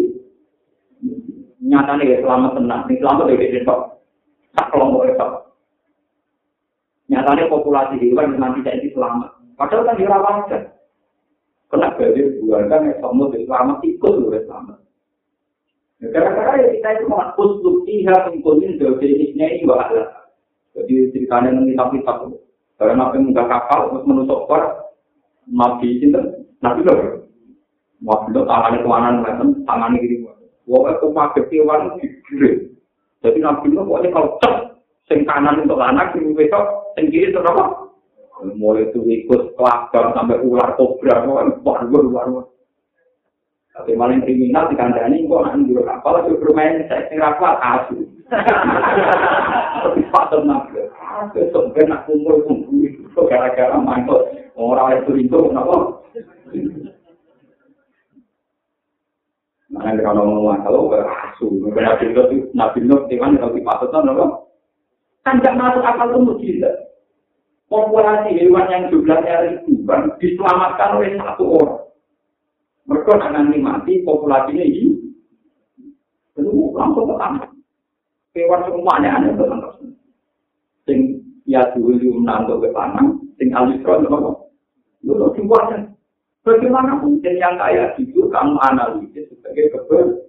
[SPEAKER 1] Nyatanya ya selamat tenang, ini selamat dari besok. Tak kelompok besok. Nyatanya populasi hewan nanti jadi selamat. Padahal kan dirawat aja. Kena banjir kan yang semua selamat ikut juga selamat. Gara-gara ya kita itu mau uslub tiha pengkunin jenisnya ini bahaya. Jadi ceritanya nanti tapi tak karena nabi muda kapal terus menusuk kor nabi itu nabi loh. Nabi loh tangannya kemana tangannya gini. Wah itu pakai kewan Jadi nabi loh pokoknya kalau cek sing kanan untuk anak sing besok sing kiri untuk apa? Mulai itu ikut kelakar sampai ular kobra, wah luar luar. Tapi maling kriminal di kandani, kok nanti dulu kapal lagi bermain saya sing rapat asu. Tapi patut nabi. Besok ben nak kumpul kumpul itu gara-gara mantul orang itu itu kenapa? Mana kalau ngomong kalau berasu, berarti itu nabi di mana kalau dipatut apa? Kan tidak masuk akal itu mujizat. Populasi hewan yang jumlahnya ribuan diselamatkan oleh satu orang. Mereka nanti mati, populasinya ini. Itu langsung ke tanah. Hewan semuanya ada ke tanah. Sing ya dulu menantuk ke tanah, sing alisron itu apa? Lalu semuanya. Bagaimana mungkin yang kayak gitu kamu analisis sebagai kebel?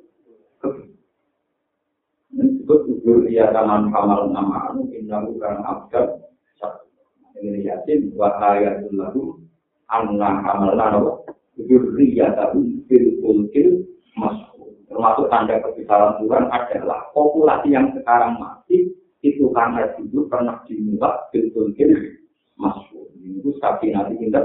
[SPEAKER 1] disebut ujur dia taman kamal nama anu indah bukan abjad ini yakin wahayatul lagu anna kamal nama dia tahu fil ulkil masuk termasuk tanda kebesaran Tuhan adalah populasi yang sekarang masih itu karena dulu pernah dimulai fil ulkil masuk itu sapi nanti kita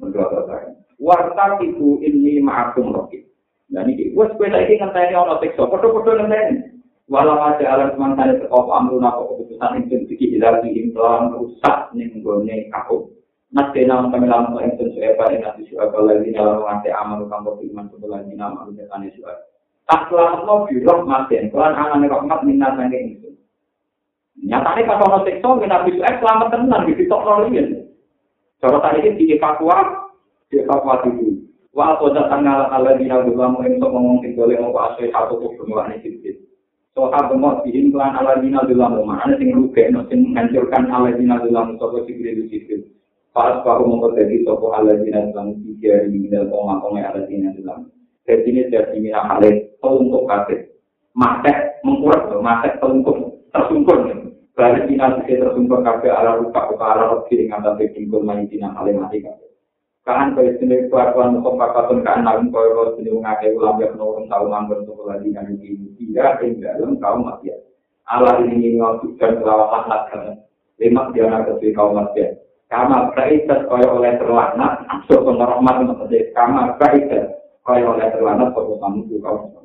[SPEAKER 1] menurut saya. Warta itu ini ma'akum rokit Dan ini, wes kue lagi ngenteni ono siksa, podo-podo ngenteni. Walau ada alam semangkanya sekop amruna kok keputusan itu siki hilang di implan rusak ning gone aku. Nanti nama kami lama kok itu sueba yang nanti sueba lagi dalam mengerti amal kamu iman sebelah ini nama itu tani sueba. Tak selamat mau biroh maten, kelan angan rahmat minat sange itu. Nyatanya pas ono siksa nabi sueba selamat tenan di sitok nolien. Cara tadi ini dievakuasi, dievakuasi dulu. Wa apa datang ala ala dina dulamu untuk ngomong tinggal yang apa asli satu kubur mulai sedikit. So apa mau bikin kelan ala dina dulamu mana sing rugi sing menghancurkan ala dina dulamu sopo sikri di situ. Pas baru mengkotedi sopo ala jinan dalam tiga di minal koma koma ala jinan dalam. Jadi ini jadi minal halik untuk kafe. Matek mengkurat tuh, matek untuk tersungkur. Balik jinan sisi tersungkur kafe ala rupa rupa ala rupi dengan tante kingkul main jinan halik mati kafe. Kahan kau istri untuk mukom pakatun kahan nalung kau roh sini mengake ulam yang nurun tahu manggon untuk lagi kan ini tiga yang dalam kau mati. Allah ini ngawat dan kelawasan lagi. Lima dia nak kau mati. Kama berikat kaya oleh terlaknat so pemerahmat maksudnya kama berikat kaya oleh terlaknat so kamu kaum